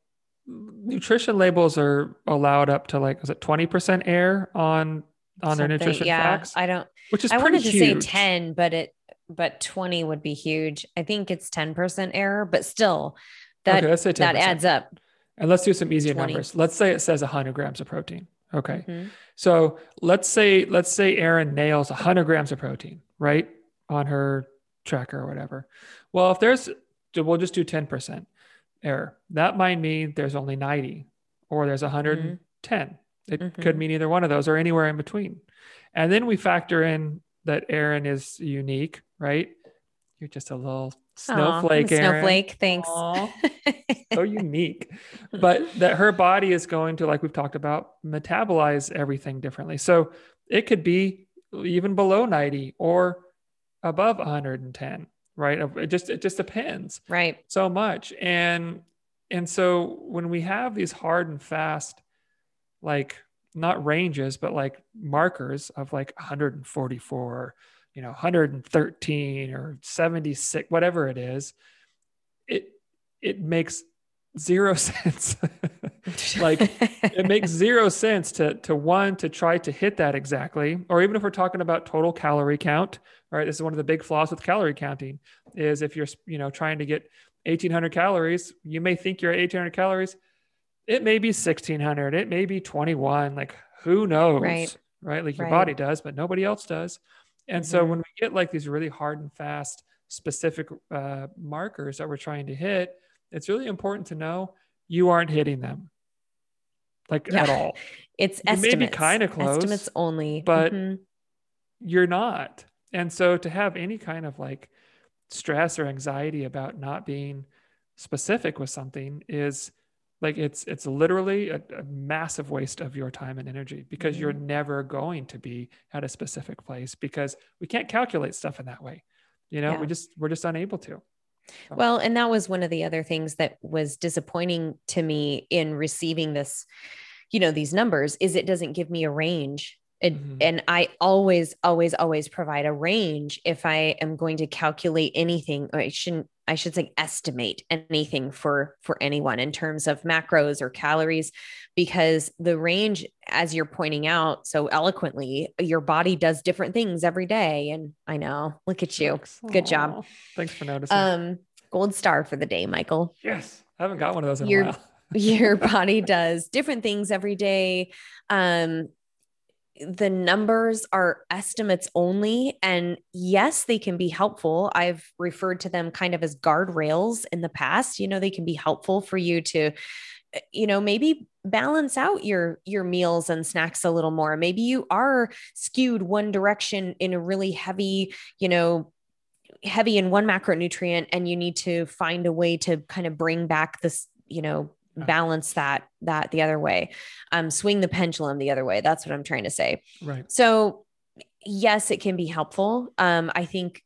nutrition labels are allowed up to like is it 20% air on on their Something- nutrition yeah, facts, I don't. which is I pretty wanted to huge. say ten, but it but twenty would be huge. I think it's ten percent error, but still, that okay, that adds up. And let's do some easier 20. numbers. Let's say it says 100 grams of protein. Okay. Mhm. So let's say let's say Erin nails 100 grams of protein, right, on her tracker or whatever. Well, if there's, we'll just do 10% error. That might mean there's only 90 or there's 110. It could Mhm. mean either one of those or anywhere in between. And then we factor in that Erin is unique, right? You're just a little snowflake, Erin. snowflake. Thanks. So unique but that her body is going to like we've talked about metabolize everything differently so it could be even below 90 or above 110 right it just it just depends right. so much and and so when we have these hard and fast like not ranges but like markers of like 144 you know 113 or 76 whatever it is it it makes zero sense. Like it makes zero sense to to one to try to hit that exactly or even if we're talking about total calorie count right? This is one of the big flaws with calorie counting is if you're you know trying to get 1800 calories you may think you're at 1800 calories it may be 1600 it may be 21 like who knows Right. right like your Right. body does but nobody else does and so Mhm. when we get like these really hard and fast specific uh, markers that we're trying to hit it's really important to know you aren't hitting them like Yeah. at all It's You may be kinda close, Estimates only. but- Mhm. you're not and so to have any kind of like stress or anxiety about not being specific with something is like it's it's literally a, a massive waste of your time and energy because you're never going to be at a specific place because we can't calculate stuff in that way you know Yeah. we just we're just unable to Well, and that was one of the other things that was disappointing to me in receiving this, you know, these numbers is it doesn't give me a range. It, Mhm. And I always, always, always provide a range if I am going to calculate anything. Or I shouldn't, I should say, estimate anything for for anyone in terms of macros or calories, because the range, as you're pointing out so eloquently, your body does different things every day. And I know, look at you, Thanks. Good job. Thanks for noticing um, gold star for the day, Michael. yes i haven't got one of those in You're- a while Your body does different things every day. Um, the numbers are estimates only. And yes, they can be helpful. I've referred to them kind of as guardrails in the past. You know, they can be helpful for you to uh, you know maybe balance out your your meals and snacks a little more maybe you are skewed one direction in a really heavy you know heavy in one macronutrient and you need to find a way to kind of bring back this you know. Balance that that the other way. Um swing the pendulum the other way. That's what i'm trying to say. Right. So yes it can be helpful. Um i think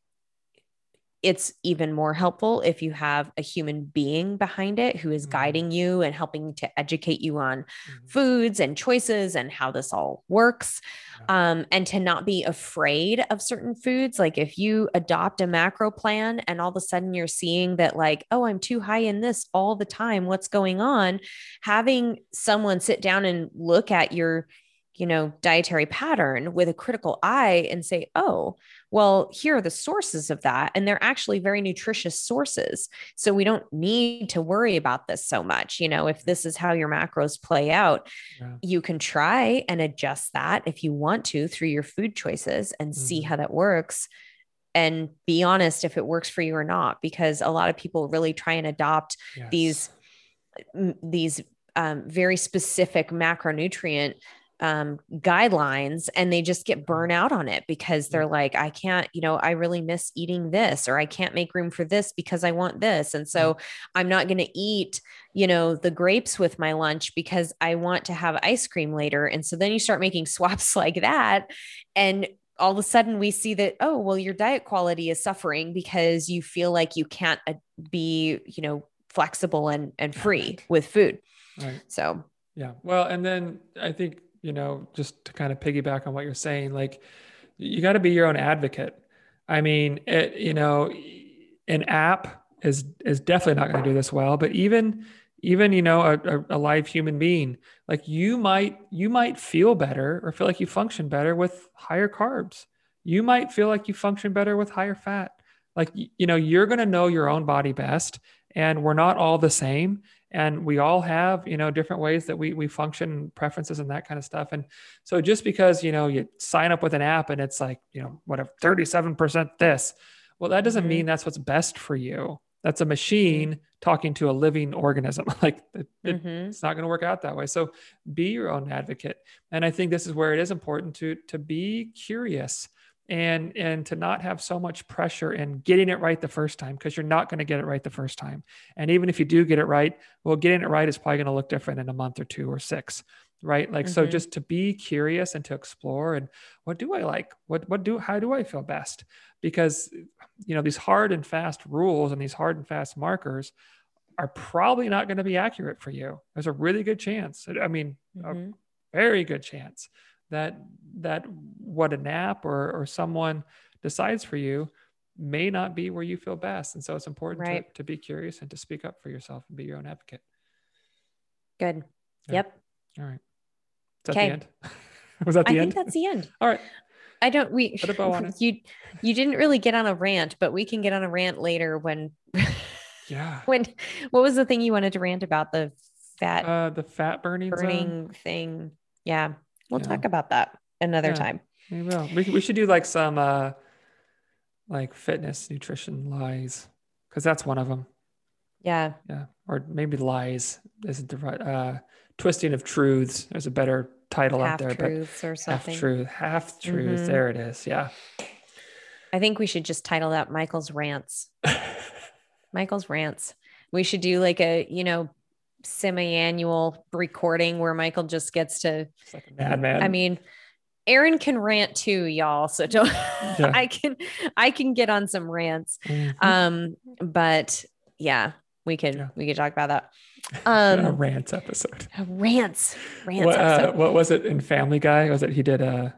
it's even more helpful if you have a human being behind it who is Mhm. guiding you and helping to educate you on Mhm. foods and choices and how this all works um, and to not be afraid of certain foods like if you adopt a macro plan and all of a sudden you're seeing that like oh i'm too high in this all the time what's going on having someone sit down and look at your you know dietary pattern with a critical eye and say oh well here are the sources of that and they're actually very nutritious sources so we don't need to worry about this so much you know if this is how your macros play out Yeah. you can try and adjust that if you want to through your food choices and see Mhm. how that works and be honest if it works for you or not because a lot of people really try and adopt Yes. these these um, very specific macronutrient um, guidelines and they just get burnt out on it because they're like i can't you know i really miss eating this or i can't make room for this because i want this. And so i'm not going to eat you know the grapes with my lunch because i want to have ice cream later. And so then you start making swaps like that and all of a sudden we see that oh well your diet quality is suffering because you feel like you can't uh, be you know flexible and and free with food. Right. So Yeah. Well, and then I think, you know, just to kind of piggyback on what you're saying, like you got to be your own advocate. I mean, it, you know, an app is is definitely not going to do this well, but even even you know a, a, live human being like you might you might feel better or feel like you function better with higher carbs you might feel like you function better with higher fat like you know you're going to know your own body best and we're not all the same and we all have you know different ways that we we function preferences and that kind of stuff. And so just because you know you sign up with an app and it's like you know whatever 37% this well that doesn't Mhm. mean that's what's best for you. That's a machine talking to a living organism. Like it, Mhm. it's not going to work out that way. So be your own advocate. And i think this is where it is important to to be curious and and to not have so much pressure in getting it right the first time because you're not going to get it right the first time. And even if you do get it right well getting it right is probably going to look different in a month or two or six right? Like so Mhm. just to be curious and to explore and what do i like? What what do how do i feel best? Because you know these hard and fast rules and these hard and fast markers are probably not going to be accurate for you. There's a really good chance i mean a Mhm. very good chance that that what an app or or someone decides for you may not be where you feel best and so it's important Right. to, to be curious and to speak up for yourself and be your own advocate Good. Yeah. Yep. all right is that Okay. the end was that I the think end that's the end. all right I don't we Put a bow on it. you you didn't really get on a rant, but we can get on a rant later when yeah when what was the thing you wanted to rant about? The fat uh the fat burning zone? burning thing. Yeah. We'll Yeah. talk about that another Yeah. time. we will we, we should do like some uh like fitness nutrition lies because that's one of them Yeah. yeah or maybe lies isn't the right uh twisting of truths there's a better title out there. Half truths or but half truth half truth Mhm. there it is yeah I think we should just title that Michael's rants. Michael's rants. We should do like a, you know, semi-annual recording where Michael just gets to like madman I mean, Erin can rant too, y'all. So don't I can I can get on some rants. Mhm. Um, but yeah, we can Yeah. we could talk about that. Um a rants rant episode rants. Rants what, uh, what was it in family guy was it he did a,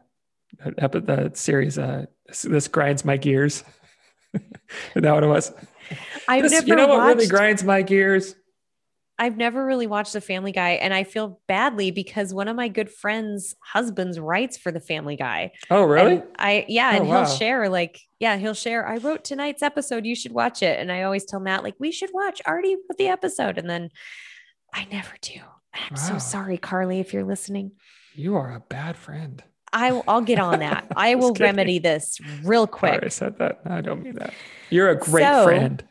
a the series uh this, grinds my gears is that what it was I've This- never you know what really grinds my gears I've never really watched The Family Guy, and I feel badly because one of my good friends' husbands writes for The Family Guy. oh really And I yeah, Oh, and wow. he'll share like yeah, he'll share. I wrote tonight's episode. You should watch it. And I always tell Matt like we should watch. Already wrote the episode, and then I never do. I'm Wow. so sorry, Carly, if you're listening. you are a bad friend I will, I'll get on that. I will kidding. remedy this real Sorry quick. I said that. I don't mean that. You're a great So- friend.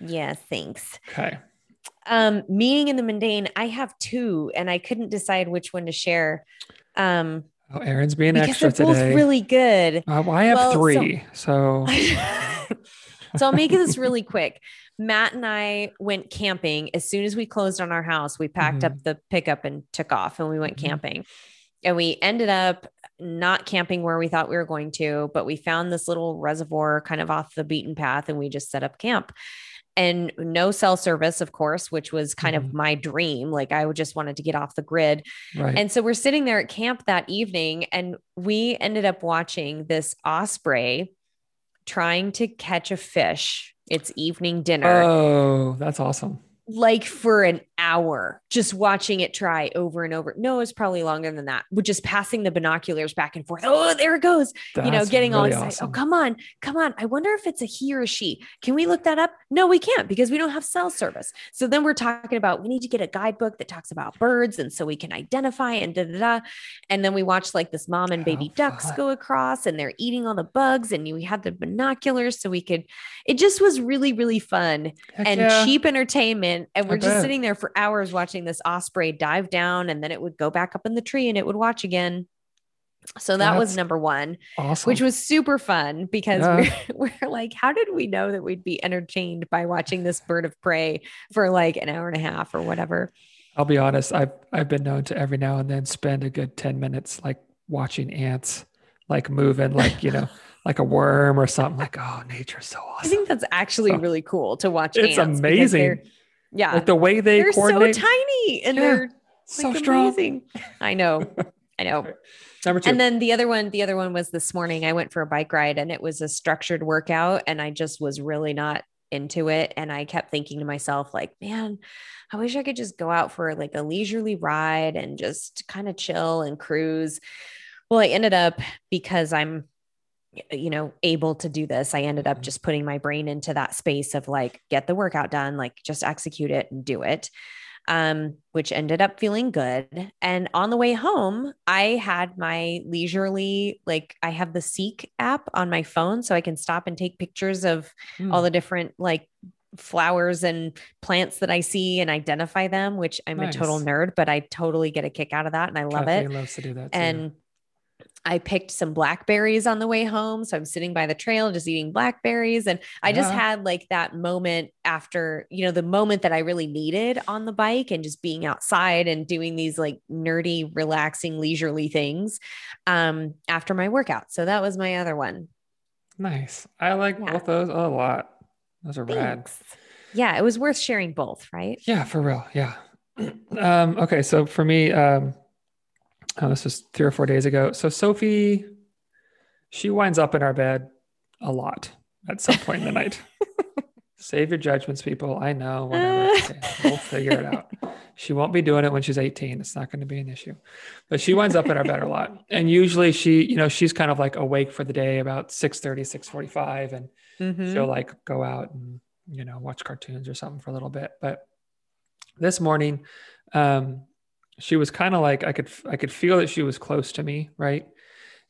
Yeah, thanks. Okay. Um, meaning in the mundane, I have two, and I couldn't decide which one to share. Um, Oh, Erin's being extra they're both really good. Uh, well, I have Well, three. So, so I'll make this really quick. Matt and I went camping as soon as we closed on our house. We packed Mhm. up the pickup and took off, and we went Mhm. camping. And we ended up not camping where we thought we were going to, but we found this little reservoir kind of off the beaten path, and we just set up camp. And no cell service, of course, which was kind Mhm. of my dream. Like I would just wanted to get off the grid. right. And so we're sitting there at camp that evening, and we ended up watching this osprey trying to catch a fish. It's evening dinner, oh, that's awesome. like for an hour, just watching it try over and over. No, it's probably longer than that. We're just passing the binoculars back and forth. Oh, there it goes. you know, That's getting all excited. Oh, awesome. Oh, come on, come on. I wonder if it's a he or a she. Can we look that up? No, we can't because we don't have cell service. So then we're talking about we need to get a guidebook that talks about birds and so we can identify and da da da. And then we watched like this mom and baby How ducks go across and they're eating all the bugs and we had the binoculars so we could. It just was really really fun Heck and yeah. cheap entertainment. And we're just bet. sitting there for hours watching this osprey dive down and then it would go back up in the tree and it would watch again. So that was number one, Awesome. which was super fun because Yeah. we're, we're like, how did we know that we'd be entertained by watching this bird of prey for like an hour and a half or whatever? I'll be honest. I've I've been known to every now and then spend a good ten minutes like watching ants, like moving, like you know, like a worm or something. Like, oh, nature's so awesome. I think that's actually So- really cool to watch. It's amazing. Yeah. like the way they they're so tiny and Yeah. they're so like, strong. amazing. I know. I know. Number two. And then the other one, the other one was this morning. I went for a bike ride and it was a structured workout, and I just was really not into it. And I kept thinking to myself, like, man, I wish I could just go out for like a leisurely ride and just kind of chill and cruise. Well, I ended up because I'm you know able to do this i ended up Mhm. just putting my brain into that space of like get the workout done like just execute it and do it um, which ended up feeling good. And on the way home, I had my leisurely, like, I have the Seek app on my phone so I can stop and take pictures of Hmm. all the different, like, flowers and plants that I see and identify them, which I'm a total nerd, but I totally get a kick out of that and I love it loves to do that too. and I picked some blackberries on the way home. So I'm sitting by the trail just eating blackberries. And I just had like that moment after, you know, the moment that I really needed on the bike and just being outside and doing these like nerdy, relaxing, leisurely things um, after my workout. So that was my other one. nice. I like Yeah. both those a lot. Those are rad. Yeah, it was worth sharing both, right? Yeah, for real. Yeah. Um, okay, so for me, um, oh, this was three or four days ago. So Sophie, she winds up in our bed a lot at some point in the night. Save your judgments, people. I know, whatever. Okay, we'll figure it out. She won't be doing it when she's 18. It's not going to be an issue. But she winds up in our bed a lot. And usually she, you know, she's kind of like awake for the day about 6:30, 6:45 and Mhm. she'll like go out and you know watch cartoons or something for a little bit but this morning um she was kind of like i could i could feel that she was close to me right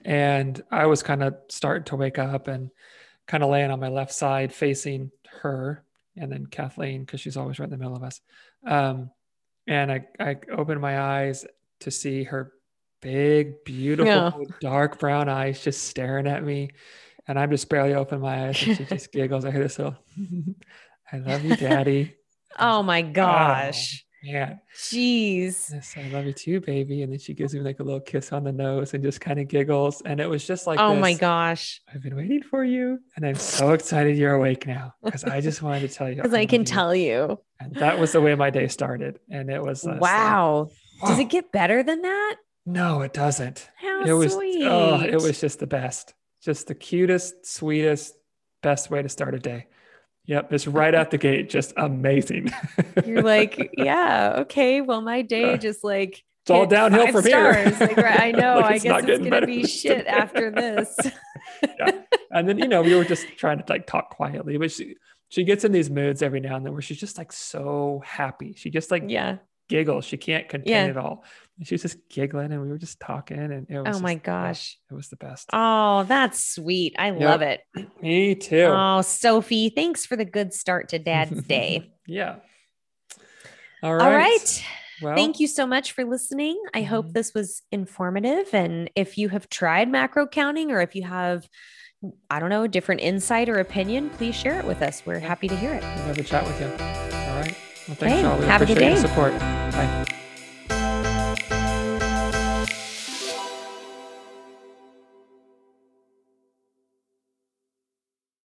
and i was kind of starting to wake up and kind of laying on my left side facing her and then kathleen because she's always right in the middle of us um and i i opened my eyes to see her big beautiful Yeah. dark brown eyes just staring at me and I'm just barely open my eyes and she just giggles. I hear this little, I love you, daddy. Oh my gosh. Yeah. Jeez. Yes, I love you too, baby. And then she gives me like a little kiss on the nose and just kind of giggles. And it was just like, oh my gosh. I've been waiting for you. And I'm so excited you're awake now because I just wanted to tell you. Because I can you. tell you. And that was the way my day started. And it was, uh, so- Wow. Does it get better than that? No, it doesn't. How it was sweet. oh, it was just the best. Just the cutest, sweetest, best way to start a day. Yep, it's right out the gate, just amazing. You're like, yeah, okay. Well, my day just like it's all downhill from stars. here. Like, right, I know. Like, I guess it's gonna be shit after this. and then you know we were just trying to like talk quietly, but she she gets in these moods every now and then where she's just like so happy. She just like yeah. Giggles. She can't contain Yeah. it all. And she was just giggling, and we were just talking, and it was Oh my just- gosh. it was the best. Oh, that's sweet. I Yep. love it. Me too. Oh, Sophie, thanks for the good start to Dad's Day. yeah. All right. All right. Well, Thank you so much for listening. I hope Mhm. this was informative. And if you have tried macro counting or if you have, I don't know, a different insight or opinion, please share it with us. We're happy to hear it. We'll have a chat with you. Well, thanks, Hey. We have a good day. support. Bye.